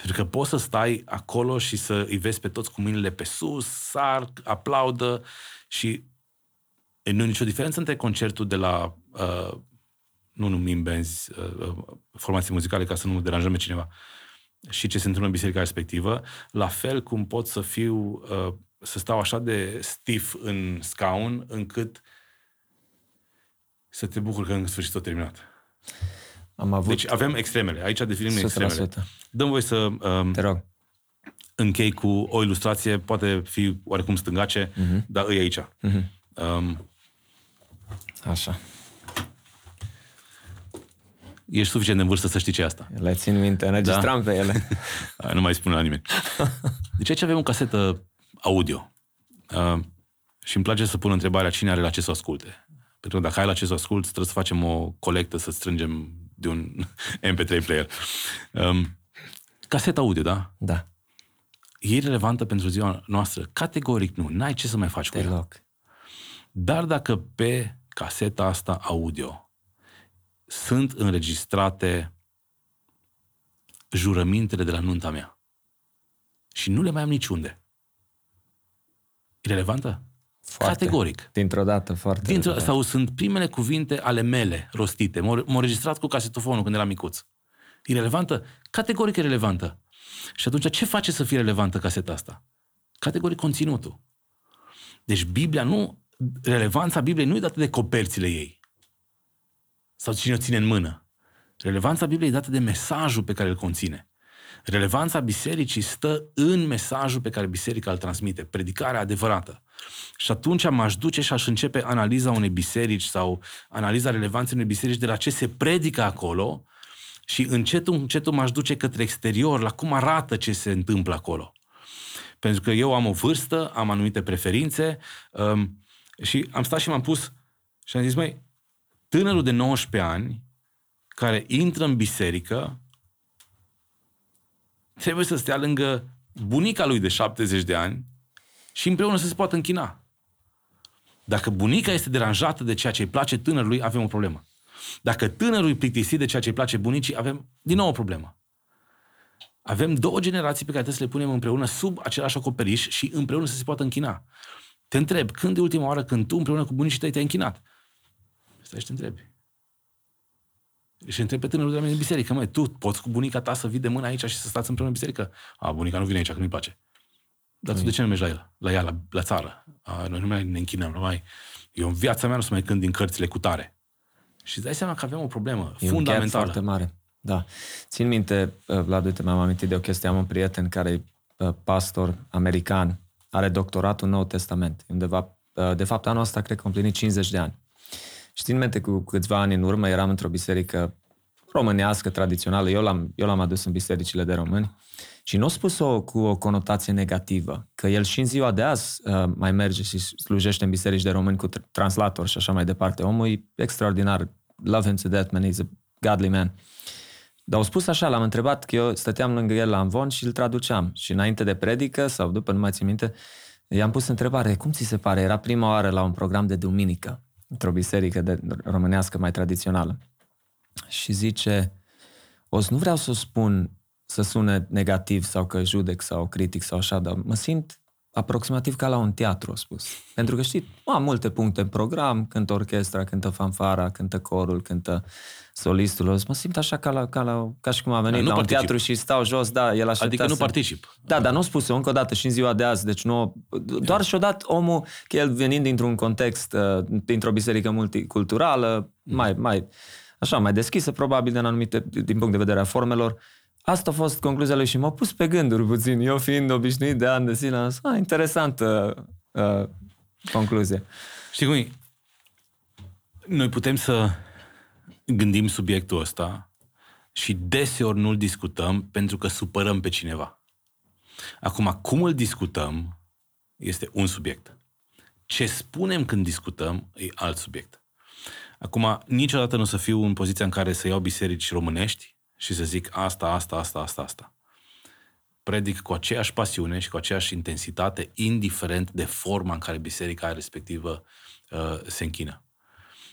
Pentru că poți să stai acolo și să îi vezi pe toți cu mâinile pe sus, sar, aplaudă și nu e nicio diferență între concertul de la, uh, nu numim benzi, uh, uh, formații muzicale ca să nu deranjăm pe cineva, și ce se întâmplă în biserica respectivă, la fel cum pot să fiu, uh, să stau așa de stif în scaun, încât să te bucur că în sfârșit tot terminat. Am avut... Deci avem extremele. Aici definim extremele. Dăm voi să um, Te rog. închei cu o ilustrație, poate fi oarecum stângace, uh-huh. dar e aici. Uh-huh. Um, Așa. Ești suficient de vârstă să știi ce e asta. Le țin minte, înregistram da. pe ele. nu mai spune la nimeni. Deci aici avem o casetă audio. Uh, și îmi place să pun întrebarea cine are la ce să asculte. Pentru că dacă ai la ce să asculti, trebuie să facem o colectă, să strângem de un MP3 player. Um, caseta audio, da? Da. E relevantă pentru ziua noastră? Categoric nu. N-ai ce să mai faci Deloc. cu ea. Dar dacă pe caseta asta audio sunt înregistrate jurămintele de la nunta mea și nu le mai am niciunde, e relevantă? Foarte. Categoric. Dintr-o dată, foarte. Dintr-o, sau sunt primele cuvinte ale mele rostite. M-au registrat cu casetofonul când eram micuț. Irelevantă? Categoric relevantă. Și atunci ce face să fie relevantă caseta asta? Categoric conținutul. Deci Biblia nu, relevanța Bibliei nu e dată de coperțile ei. Sau cine o ține în mână. Relevanța Bibliei e dată de mesajul pe care îl conține. Relevanța bisericii stă în mesajul pe care biserica îl transmite, predicarea adevărată. Și atunci m-aș duce și aș începe analiza unei biserici sau analiza relevanței unei biserici de la ce se predică acolo și încetul, încetul m-aș duce către exterior, la cum arată ce se întâmplă acolo. Pentru că eu am o vârstă, am anumite preferințe um, și am stat și m-am pus și am zis, măi, tânărul de 19 ani care intră în biserică trebuie să stea lângă bunica lui de 70 de ani și împreună să se poată închina. Dacă bunica este deranjată de ceea ce îi place tânărului, avem o problemă. Dacă tânărul îi plictisit de ceea ce îi place bunicii, avem din nou o problemă. Avem două generații pe care trebuie să le punem împreună sub același acoperiș și împreună să se poată închina. Te întreb, când de ultima oară când tu împreună cu bunicii tăi te-ai închinat? Stai și te întrebi. Și întreb pe tânărul de la mine în biserică, măi, tu poți cu bunica ta să vii de mână aici și să stați împreună în biserică? A, bunica nu vine aici, că nu-i place. Dar tu de ce nu mergi la el? La ea, la, la țară? A, noi nu mai ne închinăm, nu mai... Eu în viața mea nu să mai cânt din cărțile cu tare. Și îți dai seama că avem o problemă e fundamentală. Un foarte mare. Da. Țin minte, uh, Vlad, uite, mi-am amintit de o chestie. Am un prieten care e uh, pastor american, are doctoratul în Nou Testament. Undeva, uh, de fapt, anul ăsta cred că a împlinit 50 de ani. Și țin minte, cu câțiva ani în urmă, eram într-o biserică românească, tradițională. Eu l-am, eu l-am adus în bisericile de români. Și nu a spus-o cu o conotație negativă, că el și în ziua de azi uh, mai merge și slujește în biserici de români cu translator și așa mai departe. Omul e extraordinar. Love him to death, man. He's a godly man. Dar au spus așa, l-am întrebat că eu stăteam lângă el la învon și îl traduceam. Și înainte de predică, sau după, nu mai țin minte, i-am pus întrebare, cum ți se pare? Era prima oară la un program de duminică, într-o biserică de românească mai tradițională. Și zice, o să nu vreau să spun să sune negativ sau că judec sau critic sau așa, dar mă simt aproximativ ca la un teatru, a spus. Pentru că știi, am multe puncte în program, cântă orchestra, cântă fanfara, cântă corul, cântă solistul. Mă simt așa ca, la, ca, la, ca și cum am venit da, la un teatru și stau jos, da, el așa. Adică nu particip. Da, dar nu spus încă o dată și în ziua de azi, deci nu... Doar și odată omul, că el venind dintr-un context, uh, dintr-o biserică multiculturală, mm. mai, mai, așa, mai deschisă, probabil, din anumite, din punct de vedere a formelor, Asta a fost concluzia lui și m-a pus pe gânduri puțin. Eu fiind obișnuit de ani de zile, am zis, ah, interesantă uh, concluzie. Știi cum e? Noi putem să gândim subiectul ăsta și deseori nu-l discutăm pentru că supărăm pe cineva. Acum, cum îl discutăm este un subiect. Ce spunem când discutăm e alt subiect. Acum, niciodată nu o să fiu în poziția în care să iau biserici românești și să zic asta, asta, asta, asta, asta. Predic cu aceeași pasiune și cu aceeași intensitate, indiferent de forma în care biserica respectivă uh, se închină.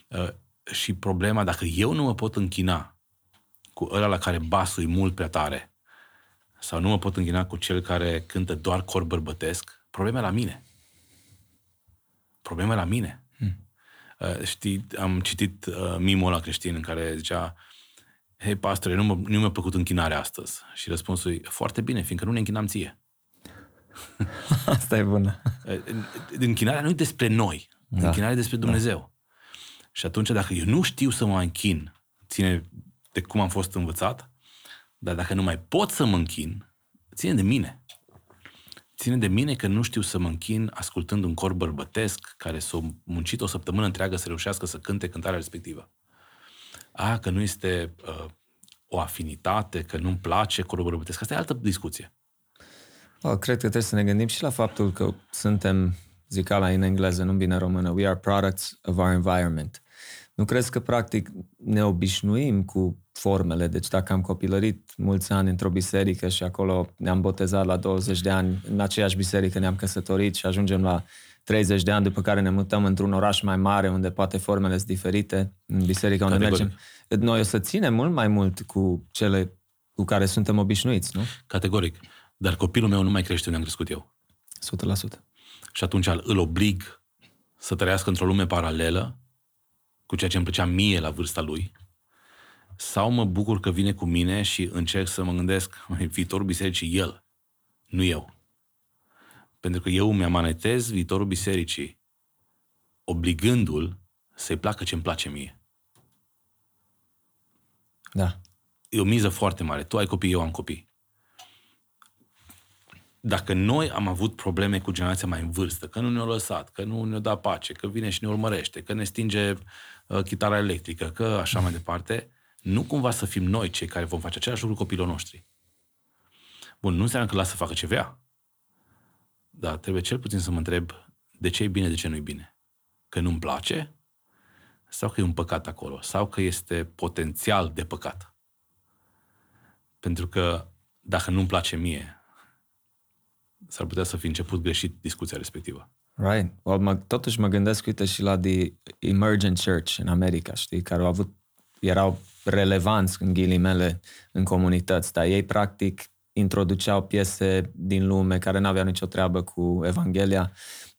Uh, și problema, dacă eu nu mă pot închina cu ăla la care basul e mult prea tare, sau nu mă pot închina cu cel care cântă doar cor bărbătesc, problema e la mine. Problema e la mine. Hmm. Uh, știi, am citit uh, mimul la creștin în care zicea hei, pastore, nu, mă, nu mi-a plăcut închinarea astăzi. Și răspunsul e, foarte bine, fiindcă nu ne închinam ție. Asta e bună. Închinarea nu e despre noi. Da. Închinarea e despre da. Dumnezeu. Da. Și atunci, dacă eu nu știu să mă închin, ține de cum am fost învățat, dar dacă nu mai pot să mă închin, ține de mine. Ține de mine că nu știu să mă închin ascultând un cor bărbătesc care s-a muncit o săptămână întreagă să reușească să cânte cântarea respectivă a, că nu este uh, o afinitate, că nu-mi place corul bărbătesc. Asta e altă discuție. Oh, cred că trebuie să ne gândim și la faptul că suntem, zic la în engleză, nu bine română, we are products of our environment. Nu crezi că, practic, ne obișnuim cu formele? Deci dacă am copilărit mulți ani într-o biserică și acolo ne-am botezat la 20 de ani, în aceeași biserică ne-am căsătorit și ajungem la 30 de ani, după care ne mutăm într-un oraș mai mare, unde poate formele sunt diferite, în biserica unde Categoric. mergem, noi o să ținem mult mai mult cu cele cu care suntem obișnuiți, nu? Categoric. Dar copilul meu nu mai crește unde am crescut eu. 100%. Și atunci îl oblig să trăiască într-o lume paralelă cu ceea ce îmi plăcea mie la vârsta lui, sau mă bucur că vine cu mine și încerc să mă gândesc, viitorul bisericii el, nu eu. Pentru că eu mi-amanetez viitorul bisericii, obligându-l să-i placă ce îmi place mie. Da. E o miză foarte mare. Tu ai copii, eu am copii. Dacă noi am avut probleme cu generația mai în vârstă, că nu ne-au lăsat, că nu ne-au dat pace, că vine și ne urmărește, că ne stinge uh, chitara electrică, că așa mai departe, nu cumva să fim noi cei care vom face același lucru copilul noștri. Bun, nu înseamnă că lasă să facă ce vrea. Da, trebuie cel puțin să mă întreb de ce e bine, de ce nu e bine. Că nu-mi place? Sau că e un păcat acolo? Sau că este potențial de păcat? Pentru că dacă nu-mi place mie, s-ar putea să fi început greșit discuția respectivă. Right. Well, mă, totuși mă gândesc, uite, și la The Emergent Church în America, știi, care au avut, erau relevanți, în ghilimele, în comunități, dar ei, practic, introduceau piese din lume care nu aveau nicio treabă cu Evanghelia,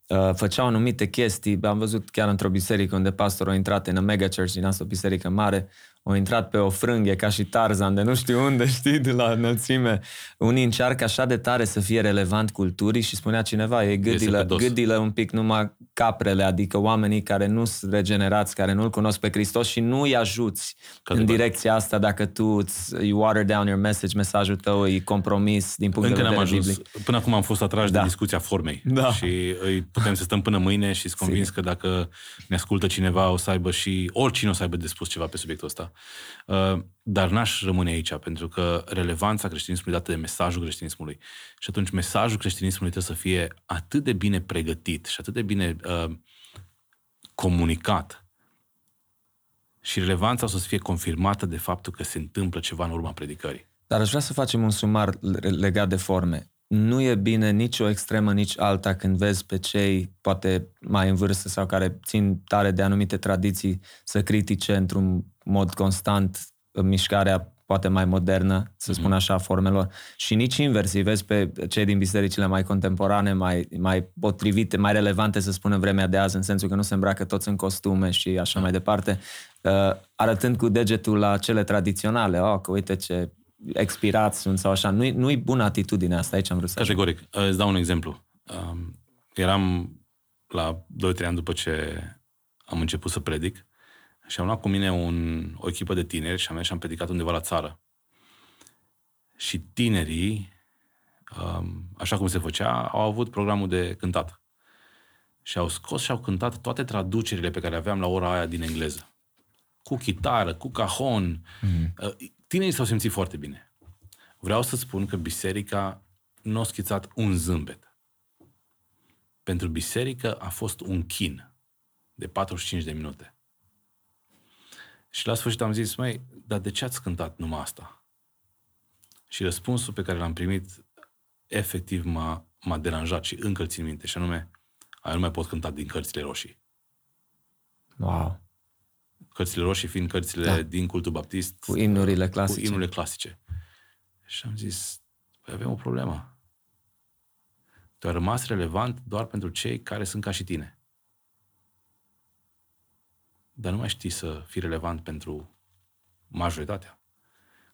uh, făceau anumite chestii. Am văzut chiar într-o biserică unde pastorul a intrat în a mega church din asta, o biserică mare, au intrat pe o frânghie ca și Tarzan de nu știu unde, știi, de la înălțime. Unii încearcă așa de tare să fie relevant culturii și spunea cineva, e gâdilă, gâdilă un pic numai caprele, adică oamenii care nu sunt regenerați, care nu-L cunosc pe Hristos și nu îi ajuți Că în direcția asta dacă tu îți, you water down your message, mesajul tău e compromis din punct Încă de vedere ajuns. biblic. Până acum am fost atrași da. de discuția formei da. și îi putem să stăm până mâine și sunt convins că dacă ne ascultă cineva o să aibă și oricine o să aibă de spus ceva pe subiectul ăsta. Uh, dar n-aș rămâne aici, pentru că relevanța creștinismului e dată de mesajul creștinismului. Și atunci mesajul creștinismului trebuie să fie atât de bine pregătit și atât de bine uh, comunicat și relevanța o să fie confirmată de faptul că se întâmplă ceva în urma predicării. Dar aș vrea să facem un sumar legat de forme. Nu e bine nici o extremă, nici alta când vezi pe cei, poate mai în vârstă sau care țin tare de anumite tradiții, să critique într-un mod constant mișcarea poate mai modernă, să spun mhm. așa, formelor. Și nici invers, îi vezi pe cei din bisericile mai contemporane, mai, mai potrivite, mai relevante, să spunem, vremea de azi, în sensul că nu se îmbracă toți în costume și așa mai departe, uh, arătând cu degetul la cele tradiționale. Oh, că uite ce expirați sunt sau așa. Nu-i, nu-i bună atitudinea asta, aici am vrut să Categoric. Uh, îți dau un exemplu. Um, eram la 2-3 ani după ce am început să predic și am luat cu mine un, o echipă de tineri și am mers și am predicat undeva la țară. Și tinerii, um, așa cum se făcea, au avut programul de cântat. Și au scos și au cântat toate traducerile pe care aveam la ora aia din engleză. Cu chitară, cu cajon. Mm-hmm. Tinerii s-au simțit foarte bine. Vreau să spun că biserica nu a schițat un zâmbet. Pentru biserică a fost un chin de 45 de minute. Și la sfârșit am zis, mai, dar de ce ați cântat numai asta? Și răspunsul pe care l-am primit efectiv m-a, m-a deranjat și încă țin minte, și anume, ai nu mai pot cânta din cărțile roșii. Wow. Cărțile roșii fiind cărțile da. din cultul baptist. Cu inurile clasice. Cu inurile clasice. Și am zis, păi avem o problemă. Tu ai rămas relevant doar pentru cei care sunt ca și tine dar nu mai știi să fii relevant pentru majoritatea.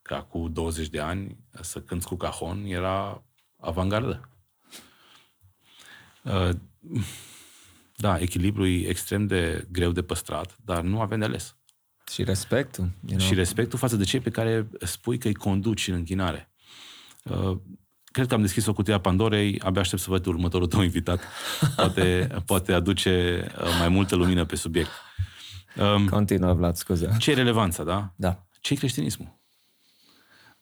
Că acum 20 de ani să cânți cu cajon era avangardă. Uh, da, echilibrul e extrem de greu de păstrat, dar nu avem de ales. Și respectul. You know? Și respectul față de cei pe care spui că îi conduci în închinare. Uh, cred că am deschis o cutie a Pandorei, abia aștept să văd următorul tău invitat. Poate, poate aduce uh, mai multă lumină pe subiect. Um, Continuă, Vlad, scuze. Ce e relevanța, da? Da. ce e creștinismul?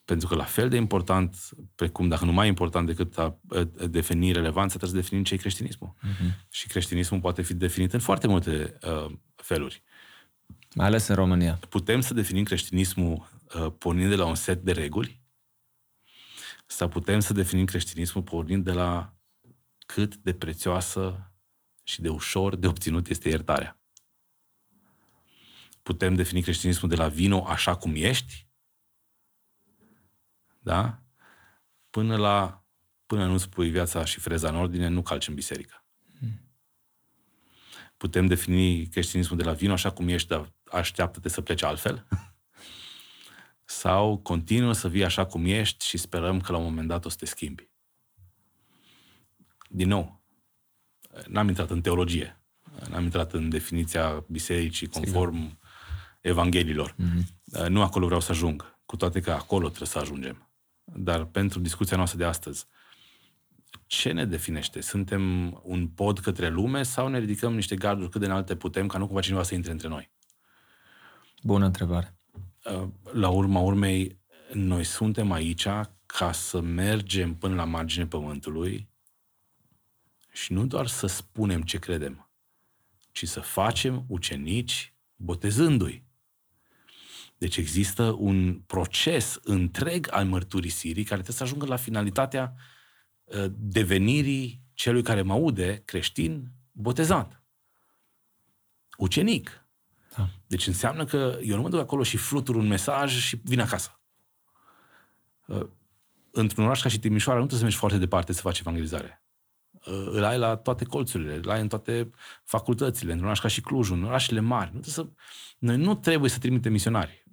Pentru că la fel de important, precum dacă nu mai important decât a defini relevanța, trebuie să definim ce e creștinismul. Uh-huh. Și creștinismul poate fi definit în foarte multe uh, feluri. Mai ales în România. Putem să definim creștinismul uh, pornind de la un set de reguli sau putem să definim creștinismul pornind de la cât de prețioasă și de ușor de obținut este iertarea putem defini creștinismul de la vino așa cum ești, da? Până la, până nu spui viața și freza în ordine, nu calci în biserică. Putem defini creștinismul de la vino așa cum ești, dar așteaptă-te să plece altfel. Sau continuă să vii așa cum ești și sperăm că la un moment dat o să te schimbi. Din nou, n-am intrat în teologie, n-am intrat în definiția bisericii conform Sigur Evanghelilor. Mm-hmm. Nu acolo vreau să ajung, cu toate că acolo trebuie să ajungem. Dar pentru discuția noastră de astăzi, ce ne definește? Suntem un pod către lume sau ne ridicăm niște garduri cât de înalte putem ca nu cumva cineva să intre între noi? Bună întrebare. Uh, la urma urmei, noi suntem aici ca să mergem până la marginea pământului și nu doar să spunem ce credem, ci să facem ucenici botezându-i. Deci există un proces întreg al mărturisirii care trebuie să ajungă la finalitatea uh, devenirii celui care mă aude creștin botezat. Ucenic. Da. Deci înseamnă că eu nu mă duc acolo și flutur un mesaj și vin acasă. Uh, într-un oraș ca și Timișoara nu trebuie să mergi foarte departe să faci evangelizare. Uh, îl ai la toate colțurile, îl ai în toate facultățile, într-un oraș ca și Clujul, în orașele mari. Nu să... Noi nu trebuie să trimitem misionari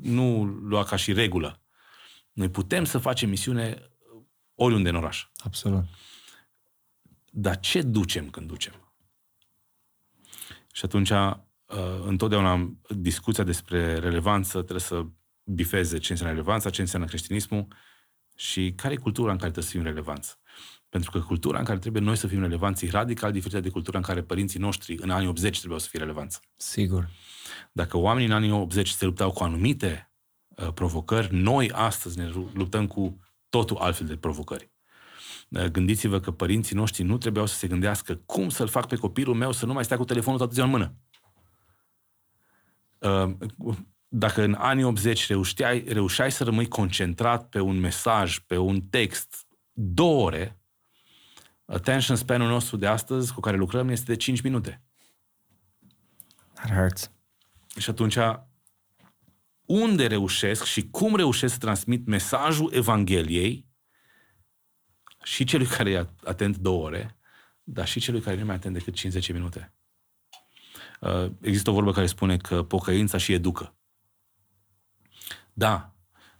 nu lua ca și regulă. Noi putem să facem misiune oriunde în oraș. Absolut. Dar ce ducem când ducem? Și atunci, uh, întotdeauna discuția despre relevanță trebuie să bifeze ce înseamnă relevanța, ce înseamnă creștinismul și care e cultura în care trebuie să fim relevanți. Pentru că cultura în care trebuie noi să fim relevanți e radical diferită de cultura în care părinții noștri în anii 80 trebuiau să fie relevanți. Sigur. Dacă oamenii în anii 80 se luptau cu anumite uh, provocări, noi astăzi ne luptăm cu totul altfel de provocări. Uh, gândiți-vă că părinții noștri nu trebuiau să se gândească cum să-l fac pe copilul meu să nu mai stea cu telefonul toată ziua în mână. Uh, dacă în anii 80 reușeai, reușeai să rămâi concentrat pe un mesaj, pe un text, două ore, attention span-ul nostru de astăzi cu care lucrăm este de 5 minute. That hurts. Și atunci, unde reușesc și cum reușesc să transmit mesajul Evangheliei și celui care e atent două ore, dar și celui care nu mai atent decât 50 minute. Uh, există o vorbă care spune că pocăința și educă. Da,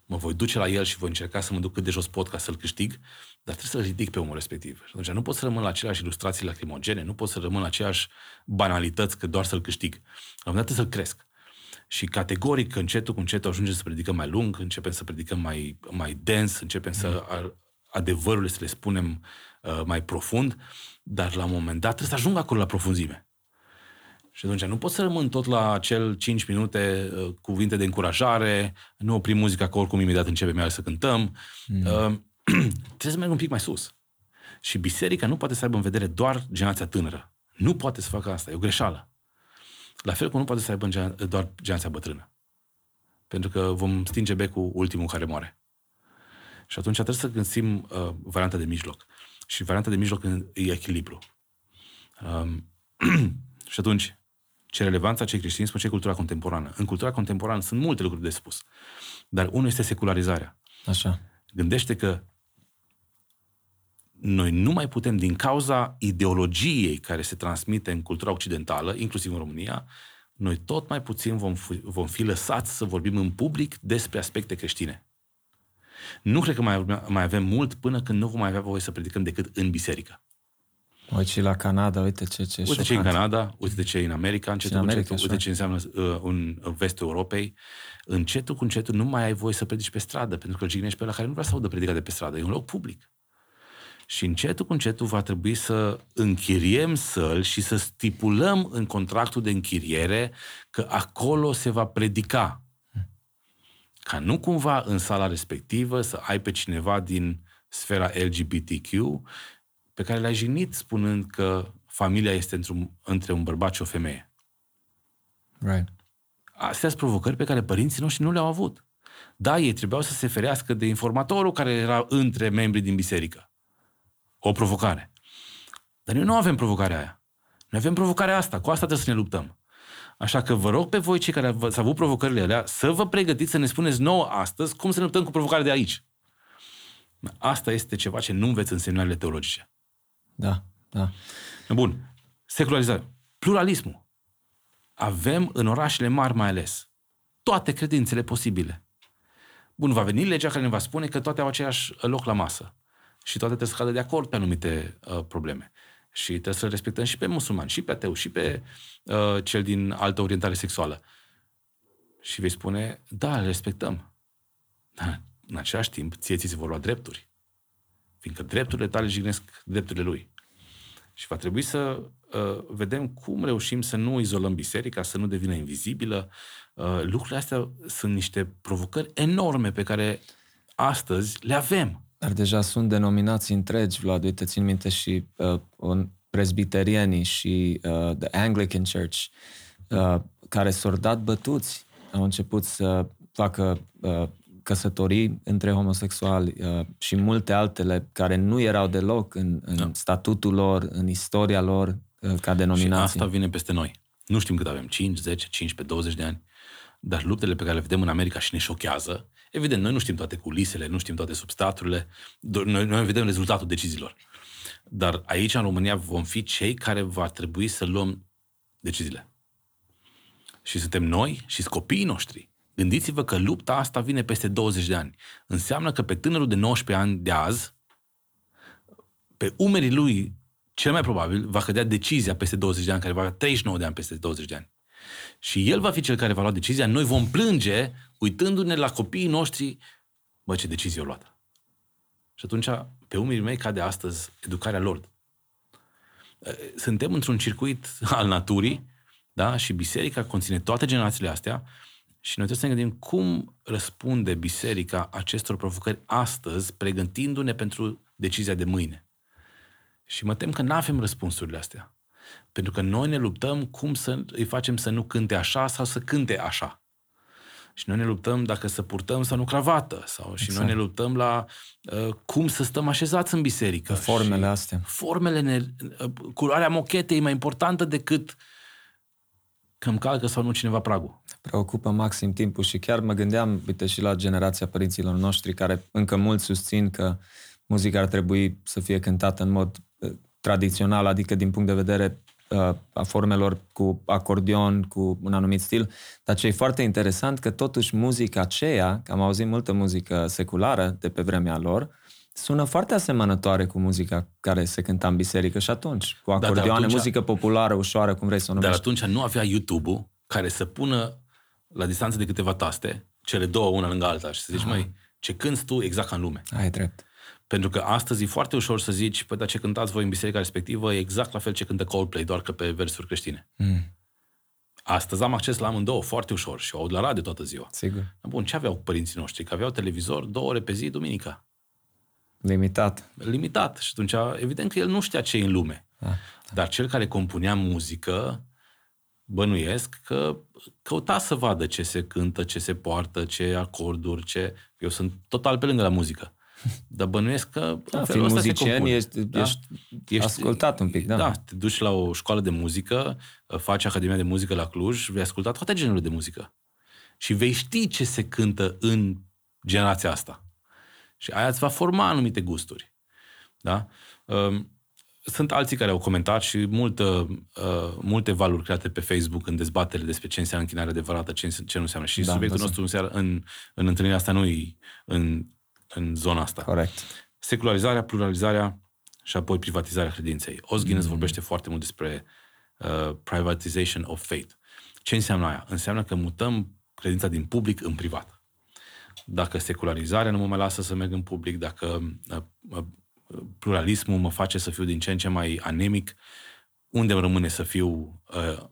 mă voi duce la el și voi încerca să mă duc cât de jos pot ca să-l câștig, dar trebuie să-l ridic pe omul respectiv. Și atunci nu pot să rămân la aceleași ilustrații lacrimogene, nu pot să rămân la aceleași banalități că doar să-l câștig. La un moment dat să-l cresc. Și categoric, încetul cu încetul ajungem să predicăm mai lung, începem să predicăm mai, mai dens, începem mm. să adevărurile să le spunem uh, mai profund, dar la un moment dat trebuie să ajung acolo la profunzime. Și atunci nu pot să rămân tot la acel 5 minute uh, cuvinte de încurajare, nu oprim muzica, că oricum imediat începem iar să cântăm. Mm. Uh, trebuie să merg un pic mai sus. Și biserica nu poate să aibă în vedere doar generația tânără. Nu poate să facă asta, e o greșeală. La fel cum nu poate să aibă doar generația bătrână. Pentru că vom stinge becul ultimul care moare. Și atunci trebuie să găsim uh, varianta de mijloc. Și varianta de mijloc e echilibru. Um, și atunci, ce relevanța, ce creștinism, ce cultura contemporană. În cultura contemporană sunt multe lucruri de spus. Dar unul este secularizarea. Așa. Gândește că noi nu mai putem, din cauza ideologiei care se transmite în cultura occidentală, inclusiv în România, noi tot mai puțin vom fi, vom fi lăsați să vorbim în public despre aspecte creștine. Nu cred că mai, mai avem mult până când nu vom mai avea voie să predicăm decât în biserică. Uite și la Canada, uite ce ce Uite ce în Canada, uite ce în America, încetul în America, încetul, uite ce înseamnă uh, în vestul Europei. Încetul cu încetul nu mai ai voie să predici pe stradă, pentru că îl jignești pe la care nu vrea să audă predica de pe stradă. E un loc public. Și încetul cu încetul va trebui să închiriem săl și să stipulăm în contractul de închiriere că acolo se va predica. Ca nu cumva în sala respectivă să ai pe cineva din sfera LGBTQ pe care le-ai jignit spunând că familia este între un, între un bărbat și o femeie. Right. Astea sunt provocări pe care părinții noștri nu le-au avut. Da, ei trebuiau să se ferească de informatorul care era între membrii din biserică. O provocare. Dar noi nu avem provocarea aia. Noi avem provocarea asta. Cu asta trebuie să ne luptăm. Așa că vă rog pe voi, cei care ați avut provocările alea, să vă pregătiți să ne spuneți nouă astăzi cum să ne luptăm cu provocarea de aici. Asta este ceva ce nu înveți în seminarele teologice. Da, da. Bun. Secularizare. Pluralismul. Avem în orașele mari mai ales toate credințele posibile. Bun, va veni legea care ne va spune că toate au același loc la masă. Și toate trebuie să cadă de acord pe anumite uh, probleme. Și trebuie să respectăm și pe musulmani, și pe ateu, și pe uh, cel din altă orientare sexuală. Și vei spune, da, le respectăm. Dar în același timp, ție ți se vor lua drepturi. Fiindcă drepturile tale jignesc drepturile lui. Și va trebui să uh, vedem cum reușim să nu izolăm biserica, să nu devină invizibilă. Uh, lucrurile astea sunt niște provocări enorme pe care astăzi le avem. Dar deja sunt denominații întregi, Vlad, uite, țin minte și uh, un presbiterienii și uh, The Anglican Church, uh, care s-au dat bătuți, au început să facă uh, căsătorii între homosexuali uh, și multe altele care nu erau deloc în, în da. statutul lor, în istoria lor uh, ca denominație. Și asta vine peste noi. Nu știm cât avem, 5, 10, 15, 20 de ani. Dar luptele pe care le vedem în America și ne șochează, evident, noi nu știm toate culisele, nu știm toate substaturile, noi, noi vedem rezultatul deciziilor. Dar aici, în România, vom fi cei care va trebui să luăm deciziile. Și suntem noi și copiii noștri Gândiți-vă că lupta asta vine peste 20 de ani. Înseamnă că pe tânărul de 19 ani de azi, pe umerii lui, cel mai probabil, va cădea decizia peste 20 de ani, care va avea 39 de ani peste 20 de ani. Și el va fi cel care va lua decizia, noi vom plânge uitându-ne la copiii noștri, bă, ce decizie au luat. Și atunci, pe umerii mei cade astăzi educarea lor. Suntem într-un circuit al naturii, da? și biserica conține toate generațiile astea și noi trebuie să ne gândim cum răspunde biserica acestor provocări astăzi, pregătindu-ne pentru decizia de mâine. Și mă tem că nu avem răspunsurile astea. Pentru că noi ne luptăm cum să îi facem să nu cânte așa sau să cânte așa. Și noi ne luptăm dacă să purtăm sau nu cravată. Sau, și exact. noi ne luptăm la uh, cum să stăm așezați în biserică. Formele și astea. Formele, ne, uh, culoarea mochetei e mai importantă decât că îmi calcă sau nu cineva pragul. Preocupă maxim timpul și chiar mă gândeam, uite, și la generația părinților noștri, care încă mult susțin că muzica ar trebui să fie cântată în mod uh, tradițional, adică din punct de vedere uh, a formelor cu acordeon, cu un anumit stil, dar ce e foarte interesant că totuși muzica aceea, că am auzit multă muzică seculară de pe vremea lor, sună foarte asemănătoare cu muzica care se cânta în biserică și atunci, cu acordeoane, atunci, muzică populară, ușoară, cum vrei să o numești. Dar atunci nu avea YouTube-ul care să pună la distanță de câteva taste, cele două, una lângă alta, și să zici, mai ce cânti tu exact ca în lume. Ai drept. Pentru că astăzi e foarte ușor să zici, păi, dar ce cântați voi în biserica respectivă e exact la fel ce cântă Coldplay, doar că pe versuri creștine. Mm. Astăzi am acces la amândouă foarte ușor și o aud la radio toată ziua. Sigur. Bun, ce aveau părinții noștri? Că aveau televizor două ore pe zi, duminica. Limitat. Limitat. Și atunci, evident că el nu știa ce e în lume. Da, da. Dar cel care compunea muzică, bănuiesc că căuta să vadă ce se cântă, ce se poartă, ce acorduri, ce... Eu sunt total pe lângă la muzică. Dar bănuiesc că da, fiind muzician ești, da? ești, ești ascultat un pic, da. Da, te duci la o școală de muzică, faci Academia de Muzică la Cluj, vei asculta toate genurile de muzică. Și vei ști ce se cântă în generația asta. Și aia îți va forma anumite gusturi. Da? Um, sunt alții care au comentat și multă, uh, multe valuri create pe Facebook în dezbatere despre ce înseamnă închinare adevărată, ce, ce nu înseamnă. Și da, subiectul da, nostru în, seara, în, în întâlnirea asta nu e în, în zona asta. Corect. Secularizarea, pluralizarea și apoi privatizarea credinței. Os Guinness mm. vorbește foarte mult despre uh, privatization of faith. Ce înseamnă aia? Înseamnă că mutăm credința din public în privat dacă secularizarea nu mă mai lasă să merg în public, dacă uh, uh, pluralismul mă face să fiu din ce în ce mai anemic, unde îmi rămâne să fiu uh,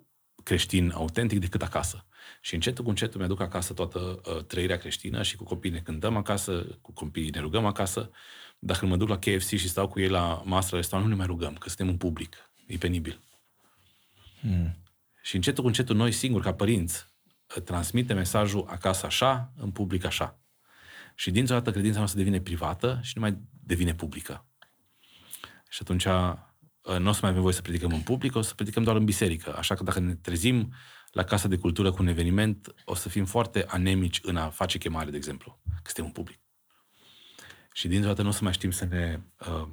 creștin autentic decât acasă. Și încetul cu încetul mi-aduc acasă toată uh, trăirea creștină și cu copiii ne cântăm acasă, cu copiii ne rugăm acasă. Dacă mă duc la KFC și stau cu ei la masă la restaurant, nu ne mai rugăm, că suntem în public. E penibil. Hmm. Și încetul cu încetul noi singuri, ca părinți, transmite mesajul acasă așa, în public așa. Și dintr-o dată credința noastră devine privată și nu mai devine publică. Și atunci uh, nu o să mai avem voie să predicăm în public, o să predicăm doar în biserică. Așa că dacă ne trezim la Casa de Cultură cu un eveniment, o să fim foarte anemici în a face chemare, de exemplu, că suntem în public. Și dintr-o dată nu o să mai știm să ne uh,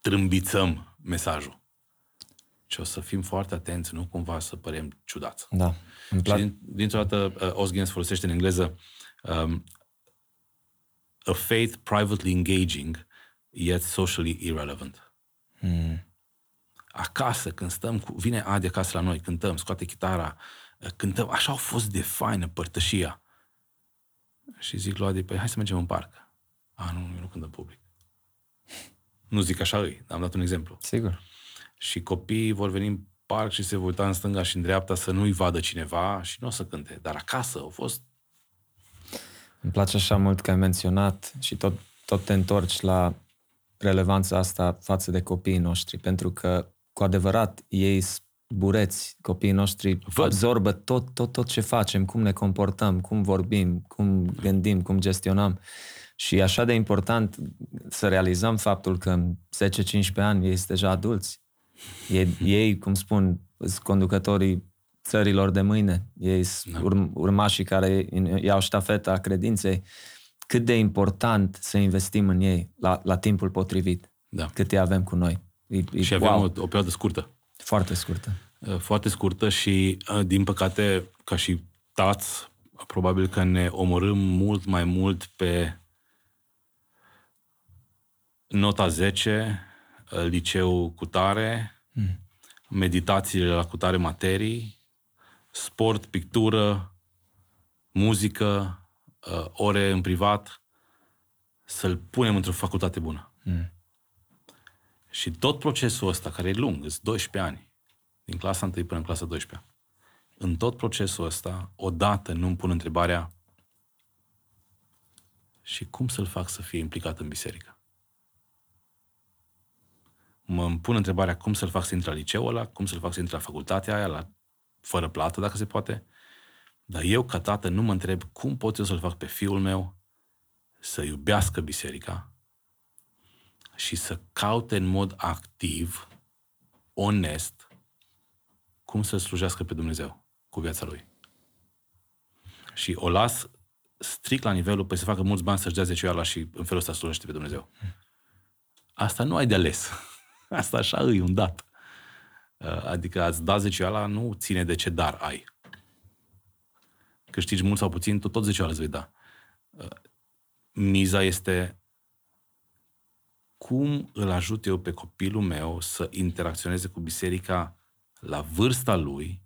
trâmbițăm mesajul. Și o să fim foarte atenți, nu cumva să părem ciudați. Da. Îmi plac... Și din, dintr-o dată uh, Osgens folosește în engleză um, a faith privately engaging, yet socially irrelevant. Hmm. Acasă, când stăm, cu, vine Adi acasă la noi, cântăm, scoate chitara, uh, cântăm, așa au fost de faină părtășia. Și zic lui Adi, păi hai să mergem în parc. A, nu, eu nu cânt în public. Nu zic așa îi, am dat un exemplu. Sigur și copiii vor veni în parc și se vor uita în stânga și în dreapta să nu-i vadă cineva și nu o să cânte. Dar acasă au fost... Îmi place așa mult că ai menționat și tot, tot te întorci la relevanța asta față de copiii noștri, pentru că cu adevărat ei bureți, copiii noștri Văd. absorbă tot, tot, tot ce facem, cum ne comportăm, cum vorbim, cum gândim, cum gestionăm. Și e așa de important să realizăm faptul că în 10-15 ani ei sunt deja adulți ei, ei cum spun, sunt conducătorii țărilor de mâine. Ei sunt da. urm- urmașii care iau ștafeta credinței. Cât de important să investim în ei la, la timpul potrivit. Da. Cât îi avem cu noi. E, e, și avem wow. o, o perioadă scurtă. Foarte scurtă. Uh, foarte scurtă și, uh, din păcate, ca și tați, probabil că ne omorâm mult mai mult pe nota 10, liceu cu tare, mm. meditațiile la cu tare materii, sport, pictură, muzică, uh, ore în privat, să-l punem într-o facultate bună. Mm. Și tot procesul ăsta, care e lung, sunt 12 ani, din clasa 1 până în clasa 12 în tot procesul ăsta, odată nu-mi pun întrebarea și cum să-l fac să fie implicat în biserică? Mă îmi pun întrebarea cum să-l fac să intre la liceul ăla, cum să-l fac să intre la facultatea aia, la, fără plată, dacă se poate. Dar eu, ca tată, nu mă întreb cum pot eu să-l fac pe fiul meu să iubească biserica și să caute în mod activ, onest, cum să slujească pe Dumnezeu cu viața lui. Și o las strict la nivelul, păi să facă mulți bani să-și dea zecioala și în felul ăsta slujește pe Dumnezeu. Asta nu ai de ales. Asta așa e un dat. Uh, adică ați da zecioala nu ține de ce dar ai. Câștigi mult sau puțin, tu tot zecioala îți vei da. Uh, miza este cum îl ajut eu pe copilul meu să interacționeze cu biserica la vârsta lui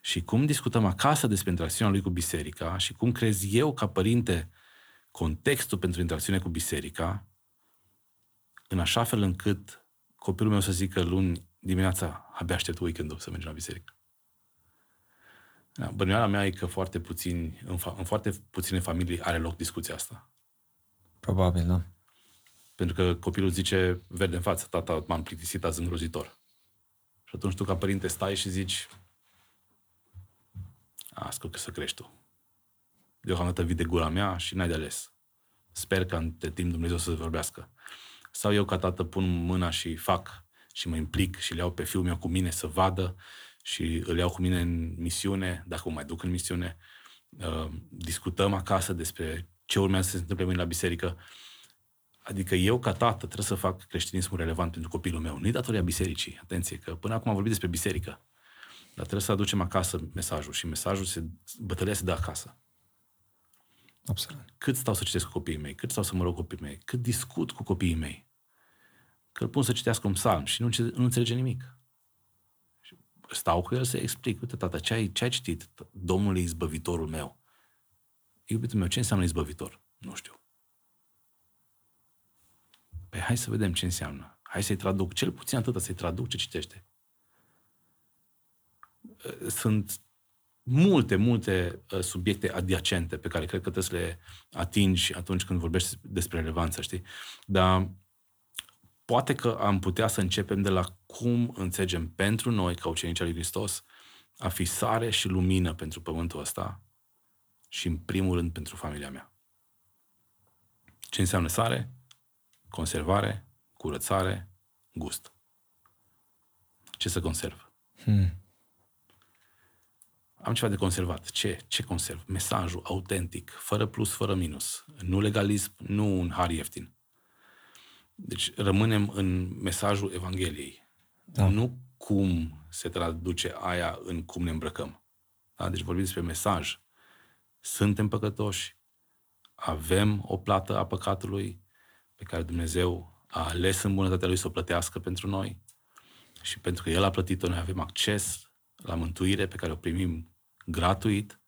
și cum discutăm acasă despre interacțiunea lui cu biserica și cum crez eu ca părinte contextul pentru interacțiune cu biserica, în așa fel încât copilul meu să zică luni dimineața, abia aștept weekendul să mergem la biserică. Da, bănuiala mea e că foarte puțini, în, fa- în foarte puține familii are loc discuția asta. Probabil, da. Pentru că copilul zice, verde în față, tata m-am plictisit azi îngrozitor. Și atunci tu ca părinte stai și zici, ascult că să crești tu. Deocamdată vii de gura mea și n-ai de ales. Sper că între timp Dumnezeu să vorbească. Sau eu ca tată pun mâna și fac și mă implic și le iau pe fiul meu cu mine să vadă și îl iau cu mine în misiune, dacă o mai duc în misiune. Uh, discutăm acasă despre ce urmează să se întâmple mâine la biserică. Adică eu, ca tată, trebuie să fac creștinismul relevant pentru copilul meu. Nu-i datoria bisericii. Atenție, că până acum am vorbit despre biserică. Dar trebuie să aducem acasă mesajul și mesajul se, bătălia se dă acasă. Absolut. Cât stau să citesc cu copiii mei, cât stau să mă rog cu copiii mei, cât discut cu copiii mei. Că îl pun să citească un psalm și nu, nu înțelege nimic. Stau cu el să explic, uite tata, ce ai, ce ai citit? Domnul e izbăvitorul meu. Iubitul meu, ce înseamnă izbăvitor? Nu știu. Păi hai să vedem ce înseamnă. Hai să-i traduc, cel puțin atât să-i traduc ce citește sunt multe, multe uh, subiecte adiacente pe care cred că trebuie să le atingi atunci când vorbești despre relevanță, știi? Dar poate că am putea să începem de la cum înțelegem pentru noi, ca ucenici al lui Hristos, a fi sare și lumină pentru pământul ăsta și, în primul rând, pentru familia mea. Ce înseamnă sare? Conservare, curățare, gust. Ce să conserv? Hmm am ceva de conservat. Ce? Ce conserv? Mesajul autentic, fără plus, fără minus. Nu legalism, nu un har ieftin. Deci rămânem în mesajul Evangheliei. Da. Nu cum se traduce aia în cum ne îmbrăcăm. Da? Deci vorbim despre mesaj. Suntem păcătoși, avem o plată a păcatului pe care Dumnezeu a ales în bunătatea Lui să o plătească pentru noi și pentru că El a plătit-o, noi avem acces la mântuire pe care o primim gratuit,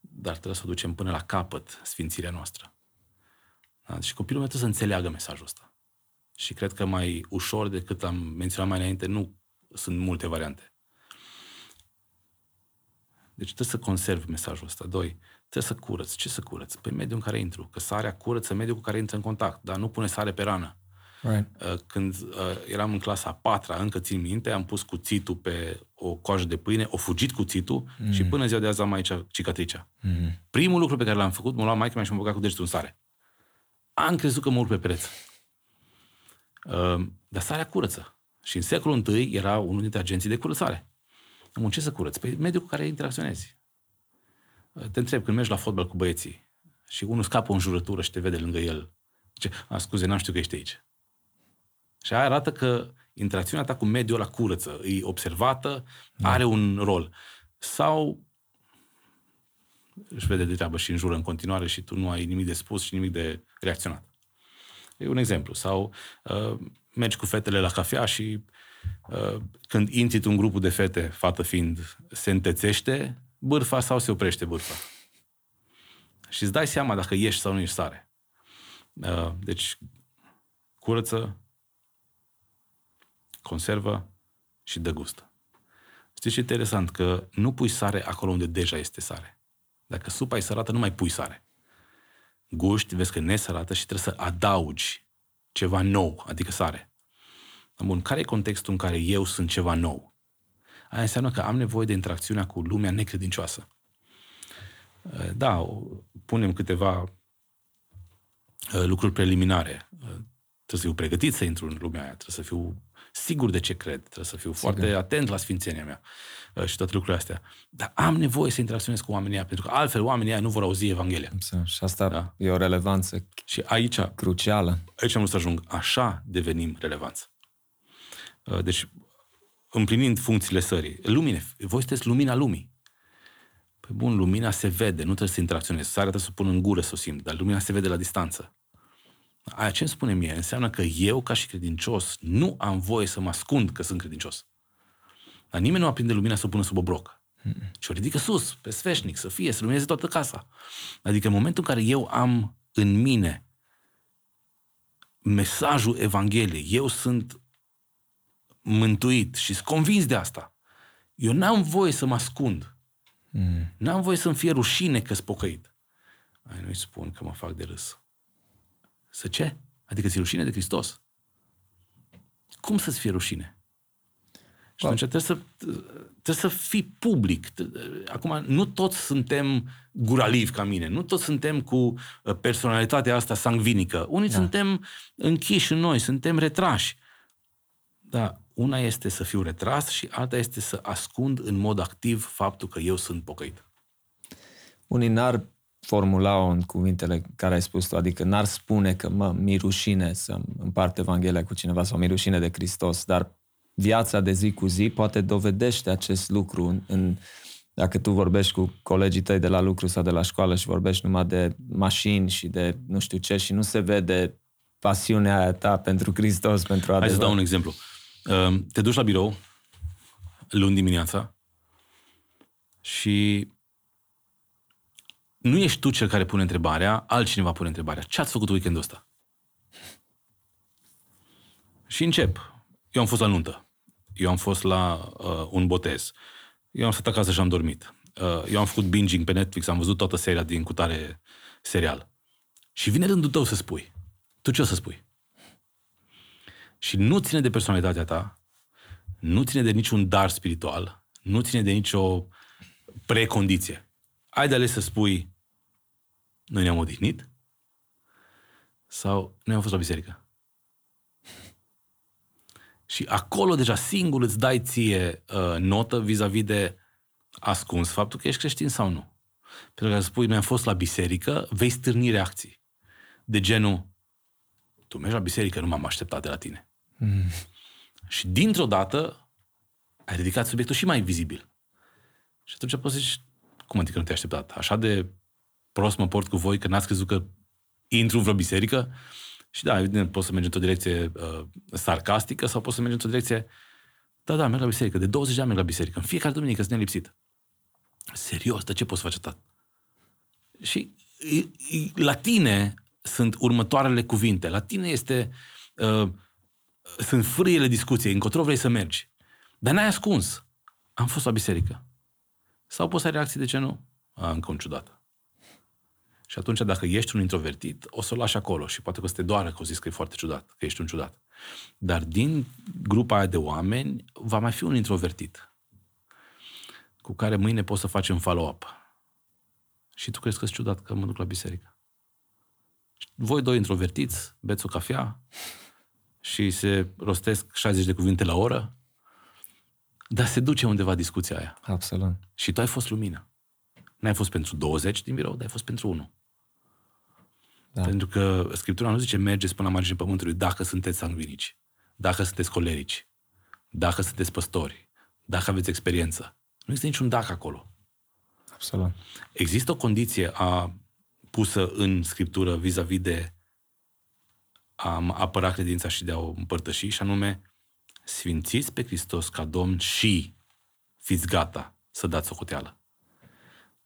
dar trebuie să o ducem până la capăt sfințirea noastră. Da? Și copilul meu trebuie să înțeleagă mesajul ăsta. Și cred că mai ușor decât am menționat mai înainte, nu sunt multe variante. Deci trebuie să conservi mesajul ăsta. Doi, trebuie să curăți. Ce să curăți? Pe mediul în care intru. Că sarea curăță mediul cu care intră în contact, dar nu pune sare pe rană. Right. Uh, când uh, eram în clasa a patra, încă țin minte, am pus cuțitul pe o coajă de pâine, o fugit cuțitul mm. și până ziua de azi am aici cicatricea. Mm. Primul lucru pe care l-am făcut, m-a luat maică mea și m-a băgat cu degetul în sare. Am crezut că mă urc pe pereți. Uh, dar sarea curăță. Și în secolul I era unul dintre agenții de curățare. Am ce să curăț? Pe mediul cu care interacționezi. Uh, te întreb, când mergi la fotbal cu băieții și unul scapă în jurătură și te vede lângă el, zice, a, scuze, n-am știut că ești aici. Și aia arată că interacțiunea ta cu mediul ăla curăță, e observată, da. are un rol. Sau își vede de treabă și înjură în continuare și tu nu ai nimic de spus și nimic de reacționat. E un exemplu. Sau uh, mergi cu fetele la cafea și uh, când intri un grupul de fete, fată fiind, se întețește bârfa sau se oprește bârfa. Și îți dai seama dacă ești sau nu ești sare. Uh, deci, curăță, conservă și dă gust. Știi ce interesant? Că nu pui sare acolo unde deja este sare. Dacă supa e sărată, nu mai pui sare. Guști, vezi că nu e sărată și trebuie să adaugi ceva nou, adică sare. Bun, care e contextul în care eu sunt ceva nou? Aia înseamnă că am nevoie de interacțiunea cu lumea necredincioasă. Uh, da, punem câteva uh, lucruri preliminare. Uh, trebuie să fiu pregătit să intru în lumea aia, trebuie să fiu sigur de ce cred, trebuie să fiu sigur. foarte atent la sfințenia mea și toate lucrurile astea. Dar am nevoie să interacționez cu oamenii aia, pentru că altfel oamenii aia nu vor auzi Evanghelia. Și asta da? e o relevanță și aici, crucială. Aici am vrut să ajung. Așa devenim relevanți. Deci, împlinind funcțiile sării. Lumine, voi sunteți lumina lumii. Păi bun, lumina se vede, nu trebuie să interacționezi. Sarea trebuie să o pun în gură să o simt, dar lumina se vede la distanță. Aia ce îmi spune mie? Înseamnă că eu, ca și credincios, nu am voie să mă ascund că sunt credincios. Dar nimeni nu aprinde lumina să o pună sub obroc. Mm-mm. Și o ridică sus, pe sfeșnic, să fie, să lumineze toată casa. Adică în momentul în care eu am în mine mesajul Evangheliei, eu sunt mântuit și sunt convins de asta, eu n-am voie să mă ascund. Mm. N-am voie să-mi fie rușine că-s pocăit. Ai nu-i spun că mă fac de râs. Să ce? Adică ți rușine de Hristos. Cum să-ți fie rușine? Și atunci trebuie să, trebuie să fii public. Acum, nu toți suntem guralivi ca mine, nu toți suntem cu uh, personalitatea asta sangvinică. Unii da. suntem închiși în noi, suntem retrași. Da, una este să fiu retras și alta este să ascund în mod activ faptul că eu sunt pocăit. Unii n-ar formula-o în cuvintele care ai spus tu, adică n-ar spune că mă, mi rușine să împart Evanghelia cu cineva sau mi rușine de Hristos, dar viața de zi cu zi poate dovedește acest lucru în, în dacă tu vorbești cu colegii tăi de la lucru sau de la școală și vorbești numai de mașini și de nu știu ce și nu se vede pasiunea aia ta pentru Hristos, pentru adevăr. Hai să dau un exemplu. Ehm, te duci la birou luni dimineața și nu ești tu cel care pune întrebarea, altcineva pune întrebarea. Ce ați făcut weekendul ăsta? Și încep. Eu am fost la nuntă. Eu am fost la uh, un botez. Eu am stat acasă și am dormit. Uh, eu am făcut binging pe Netflix, am văzut toată seria din cutare serial. Și vine rândul tău să spui. Tu ce o să spui? Și nu ține de personalitatea ta, nu ține de niciun dar spiritual, nu ține de nicio precondiție. Ai de ales să spui, noi ne-am odihnit sau noi am fost la biserică. Și acolo deja singur îți dai ție uh, notă vis-a-vis de ascuns faptul că ești creștin sau nu. Pentru că spui, noi am fost la biserică, vei stârni reacții. De genul, tu mergi la biserică, nu m-am așteptat de la tine. Mm. Și dintr-o dată ai ridicat subiectul și mai vizibil. Și atunci poți să zici, cum adică nu te-ai așteptat? Așa de prost mă port cu voi că n-ați crezut că intru în vreo biserică? Și da, evident, poți să mergi într-o direcție uh, sarcastică sau poți să mergi într-o direcție da, da, merg la biserică. De 20 de ani merg la biserică. În fiecare duminică sunt nelipsit. Serios, de ce poți să faci atât? Și la tine sunt următoarele cuvinte. La tine este uh, sunt frâiele discuției, încotro vrei să mergi. Dar n-ai ascuns. Am fost la biserică. Sau poți să ai reacții de ce nu? A, încă un ciudat. Și atunci, dacă ești un introvertit, o să o lași acolo și poate că o să te doară că o zis că e foarte ciudat, că ești un ciudat. Dar din grupa aia de oameni, va mai fi un introvertit cu care mâine poți să faci un follow-up. Și tu crezi că e ciudat că mă duc la biserică. Voi doi introvertiți, beți o cafea, și se rostesc 60 de cuvinte la oră, dar se duce undeva discuția aia. Absolut. Și tu ai fost lumină. N-ai fost pentru 20 din birou, dar ai fost pentru unul. Da. Pentru că Scriptura nu zice mergeți până la marginea pământului dacă sunteți sanguinici, dacă sunteți colerici, dacă sunteți păstori, dacă aveți experiență. Nu există niciun dacă acolo. Absolut. Există o condiție a, pusă în Scriptură vis-a-vis de a apăra credința și de a o împărtăși, și anume, sfințiți pe Hristos ca Domn și fiți gata să dați socoteală.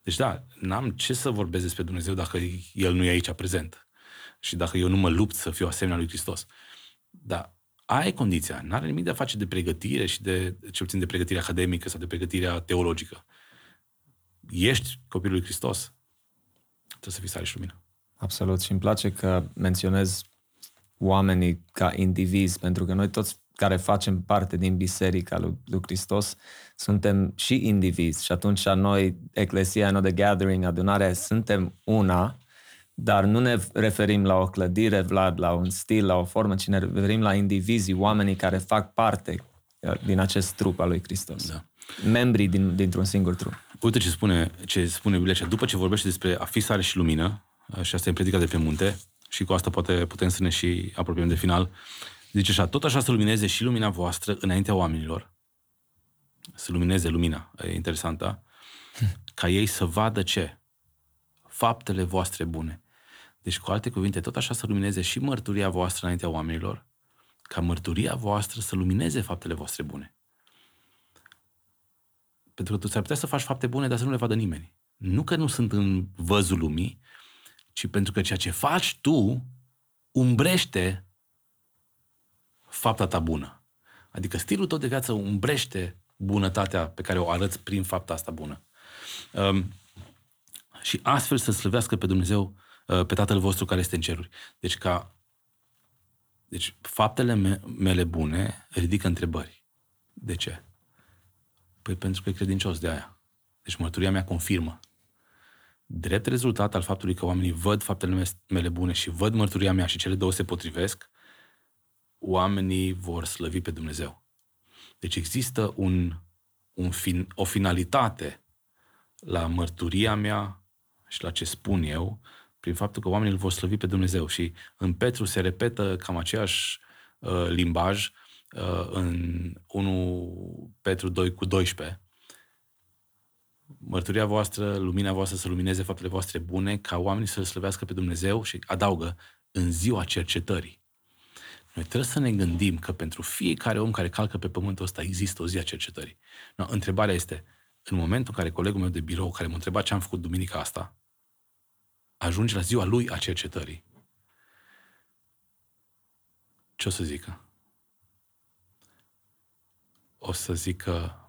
Deci da, n-am ce să vorbesc despre Dumnezeu dacă El nu e aici prezent. Și dacă eu nu mă lupt să fiu asemenea lui Hristos. Dar aia e condiția. N-are nimic de a face de pregătire și de, cel puțin de pregătire academică sau de pregătirea teologică. Ești copilul lui Hristos. Trebuie să fii sare și lumină. Absolut. Și îmi place că menționez oamenii ca indivizi, pentru că noi toți care facem parte din Biserica lui, lui Hristos, suntem și indivizi și atunci noi, Eclesia, no, The Gathering, adunarea, suntem una, dar nu ne referim la o clădire, Vlad, la un stil, la o formă, ci ne referim la indivizii, oamenii care fac parte uh, din acest trup al lui Hristos. Da. Membrii din, dintr-un singur trup. Uite ce spune, ce spune Biblia, după ce vorbește despre a fi sare și lumină, uh, și asta e predica de pe munte, și cu asta poate putem să ne și apropiem de final, Zice așa, tot așa să lumineze și lumina voastră înaintea oamenilor. Să lumineze lumina, e interesant, da? Ca ei să vadă ce? Faptele voastre bune. Deci, cu alte cuvinte, tot așa să lumineze și mărturia voastră înaintea oamenilor, ca mărturia voastră să lumineze faptele voastre bune. Pentru că tu ți-ar putea să faci fapte bune, dar să nu le vadă nimeni. Nu că nu sunt în văzul lumii, ci pentru că ceea ce faci tu umbrește fapta ta bună. Adică stilul tău de viață umbrește bunătatea pe care o arăți prin fapta asta bună. Um, și astfel să slăvească pe Dumnezeu, uh, pe Tatăl vostru care este în ceruri. Deci ca deci faptele me- mele bune ridică întrebări. De ce? Păi pentru că e credincios de aia. Deci mărturia mea confirmă. Drept rezultat al faptului că oamenii văd faptele mele bune și văd mărturia mea și cele două se potrivesc, oamenii vor slăvi pe Dumnezeu. Deci există un, un fin, o finalitate la mărturia mea și la ce spun eu, prin faptul că oamenii îl vor slăvi pe Dumnezeu. Și în Petru se repetă cam aceeași uh, limbaj uh, în 1 Petru 2 cu 12. Mărturia voastră, lumina voastră să lumineze faptele voastre bune, ca oamenii să-L slăvească pe Dumnezeu și adaugă în ziua cercetării. Noi trebuie să ne gândim că pentru fiecare om care calcă pe pământul ăsta există o zi a cercetării. No, întrebarea este, în momentul în care colegul meu de birou, care m-a întrebat ce am făcut duminica asta, ajunge la ziua lui a cercetării, ce o să zică? O să zică,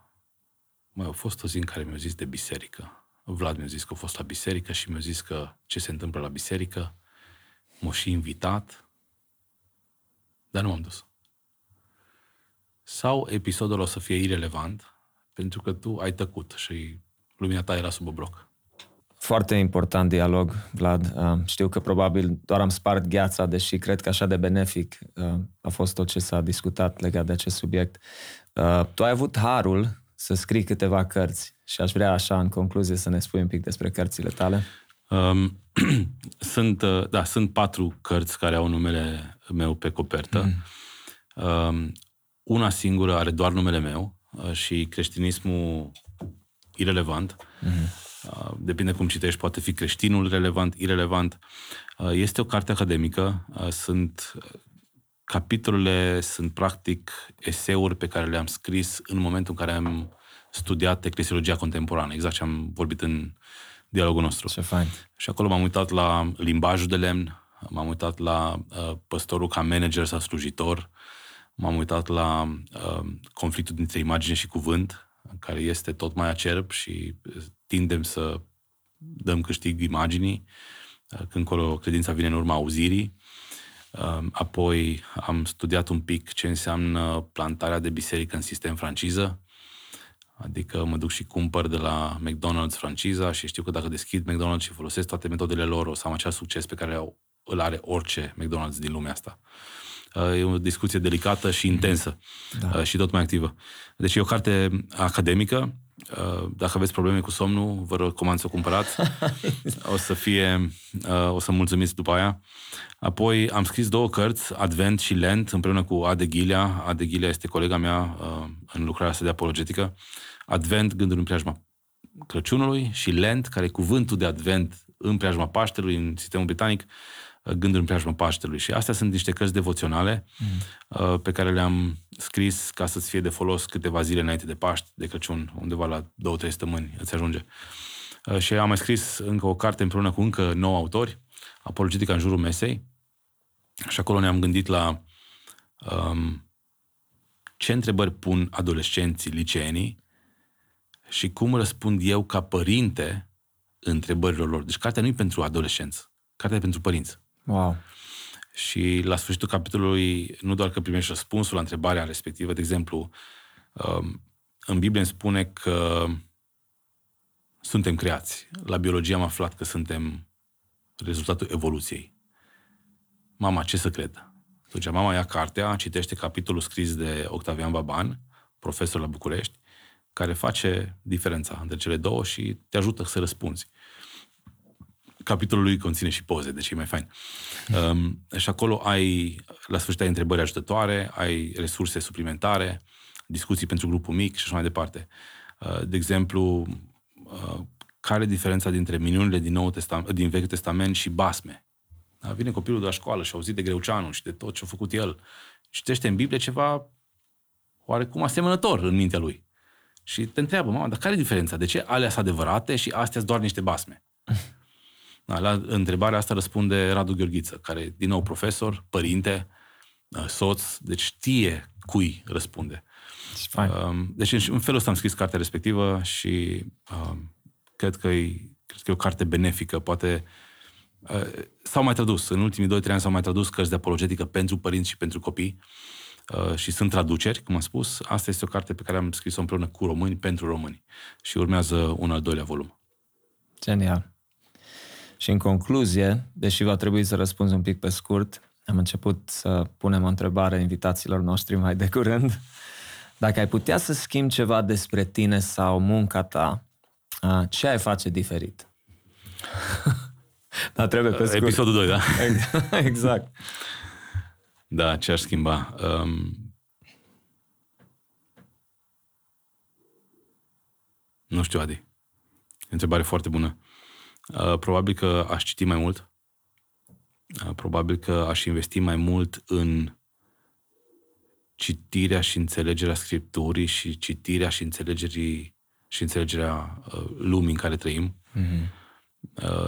mai a fost o zi în care mi-au zis de biserică. Vlad mi-a zis că a fost la biserică și mi-a zis că ce se întâmplă la biserică. M-a și invitat dar nu m-am dus. Sau episodul o să fie irelevant, pentru că tu ai tăcut și lumina ta era sub obroc. Foarte important dialog, Vlad. Uh, știu că probabil doar am spart gheața, deși cred că așa de benefic uh, a fost tot ce s-a discutat legat de acest subiect. Uh, tu ai avut harul să scrii câteva cărți și aș vrea așa, în concluzie, să ne spui un pic despre cărțile tale. Um, sunt, uh, da, sunt patru cărți care au numele meu pe copertă. Mm. Um, una singură are doar numele meu uh, și creștinismul irelevant. Mm. Uh, depinde cum citești, poate fi creștinul relevant, irelevant. Uh, este o carte academică, uh, sunt capitolele sunt practic eseuri pe care le-am scris în momentul în care am studiat eclesiologia contemporană, exact ce am vorbit în dialogul nostru. Ce fain. Și acolo m-am uitat la limbajul de lemn, m-am uitat la uh, păstorul ca manager sau slujitor, m-am uitat la uh, conflictul dintre imagine și cuvânt, care este tot mai acerb și tindem să dăm câștig imaginii, uh, când colo credința vine în urma auzirii. Uh, apoi am studiat un pic ce înseamnă plantarea de biserică în sistem franciză, Adică mă duc și cumpăr de la McDonald's franciza și știu că dacă deschid McDonald's și folosesc toate metodele lor, o să am același succes pe care îl are orice McDonald's din lumea asta. Uh, e o discuție delicată și intensă da. Uh, și tot mai activă. Deci e o carte academică. Uh, dacă aveți probleme cu somnul, vă recomand să o cumpărați. O să fie, o să mulțumiți după aia. Apoi am scris două cărți, Advent și Lent, împreună cu Ade Ghilea. Ade Ghilea este colega mea în lucrarea asta de apologetică. Advent, gândul în preajma Crăciunului și Lent, care e cuvântul de advent în preajma Paștelui, în sistemul britanic, gândul în preajma Paștelui. Și astea sunt niște cărți devoționale mm. pe care le-am scris ca să-ți fie de folos câteva zile înainte de Paști, de Crăciun, undeva la două, trei săptămâni îți ajunge. Și am mai scris încă o carte împreună cu încă nouă autori, Apologetica în jurul mesei. Și acolo ne-am gândit la um, ce întrebări pun adolescenții, liceenii și cum răspund eu ca părinte întrebărilor lor. Deci cartea nu e pentru adolescenți, cartea e pentru părinți. Wow. Și la sfârșitul capitolului, nu doar că primești răspunsul la întrebarea respectivă, de exemplu, um, în Biblie îmi spune că suntem creați. La biologie am aflat că suntem rezultatul evoluției. Mama, ce să cred? Atunci mama ia cartea, citește capitolul scris de Octavian Baban, profesor la București, care face diferența între cele două și te ajută să răspunzi. Capitolul lui conține și poze, deci e mai fain. Um, și acolo ai, la sfârșit, ai întrebări ajutătoare, ai resurse suplimentare, discuții pentru grupul mic și așa mai departe. Uh, de exemplu, uh, care e diferența dintre minunile din, nou Testament, din Vechiul Testament și basme? Da? Vine copilul de la școală și a auzit de Greuceanu și de tot ce a făcut el. Citește în Biblie ceva oarecum asemănător în mintea lui. Și te întreabă, mama, dar care e diferența? De ce alea sunt adevărate și astea sunt doar niște basme? Da, la întrebarea asta răspunde Radu Gheorghiță, care din nou profesor, părinte, uh, soț, deci știe cui răspunde. Um, deci în felul ăsta am scris cartea respectivă și um, cred că e, cred că e o carte benefică, poate uh, s-au mai tradus, în ultimii 2-3 ani s-au mai tradus cărți de apologetică pentru părinți și pentru copii uh, și sunt traduceri, cum am spus. Asta este o carte pe care am scris-o împreună cu români pentru români și urmează un al doilea volum. Genial. Și în concluzie, deși va trebui să răspunzi un pic pe scurt, am început să punem o întrebare invitațiilor noștri mai de curând. Dacă ai putea să schimbi ceva despre tine sau munca ta, ce ai face diferit? da, trebuie pe scurt. Episodul 2, da? exact. Da, ce aș schimba? Um... Nu știu, Adi. Întrebare foarte bună. Uh, probabil că aș citi mai mult. Uh, probabil că aș investi mai mult în citirea și înțelegerea scripturii și citirea și înțelegerii și înțelegerea uh, lumii în care trăim. Mm-hmm.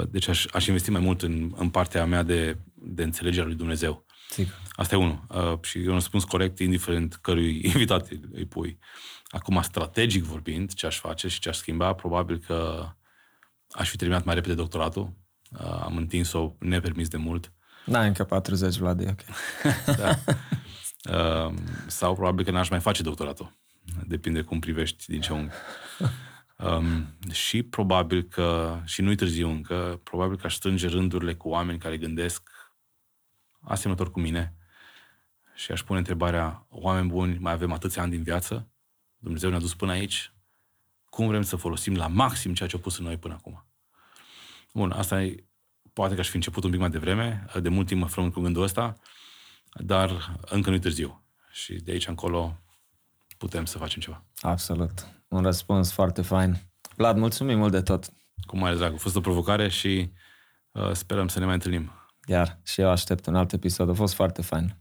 Deci aș, aș investi mai mult în, în partea mea de, de înțelegerea lui Dumnezeu. Sigur. Asta e unul. Și eu răspuns corect, indiferent cărui invitat îi pui. Acum, strategic vorbind, ce aș face și ce aș schimba, probabil că aș fi terminat mai repede doctoratul. Am întins-o nepermis de mult. Da, încă 40, Vlad, ok. da. Sau probabil că n-aș mai face doctoratul. Depinde cum privești din ce unghi. Um, și probabil că, și nu-i târziu încă, probabil că aș strânge rândurile cu oameni care gândesc asemănător cu mine și aș pune întrebarea, oameni buni, mai avem atâția ani din viață, Dumnezeu ne-a dus până aici, cum vrem să folosim la maxim ceea ce a pus în noi până acum. Bun, asta e, poate că aș fi început un pic mai devreme, de mult timp mă frământ cu gândul ăsta, dar încă nu-i târziu. Și de aici încolo putem să facem ceva. Absolut. Un răspuns foarte fain. Vlad, mulțumim mult de tot. Cu mare drag. A fost o provocare și uh, sperăm să ne mai întâlnim. Iar și eu aștept un alt episod. A fost foarte fain.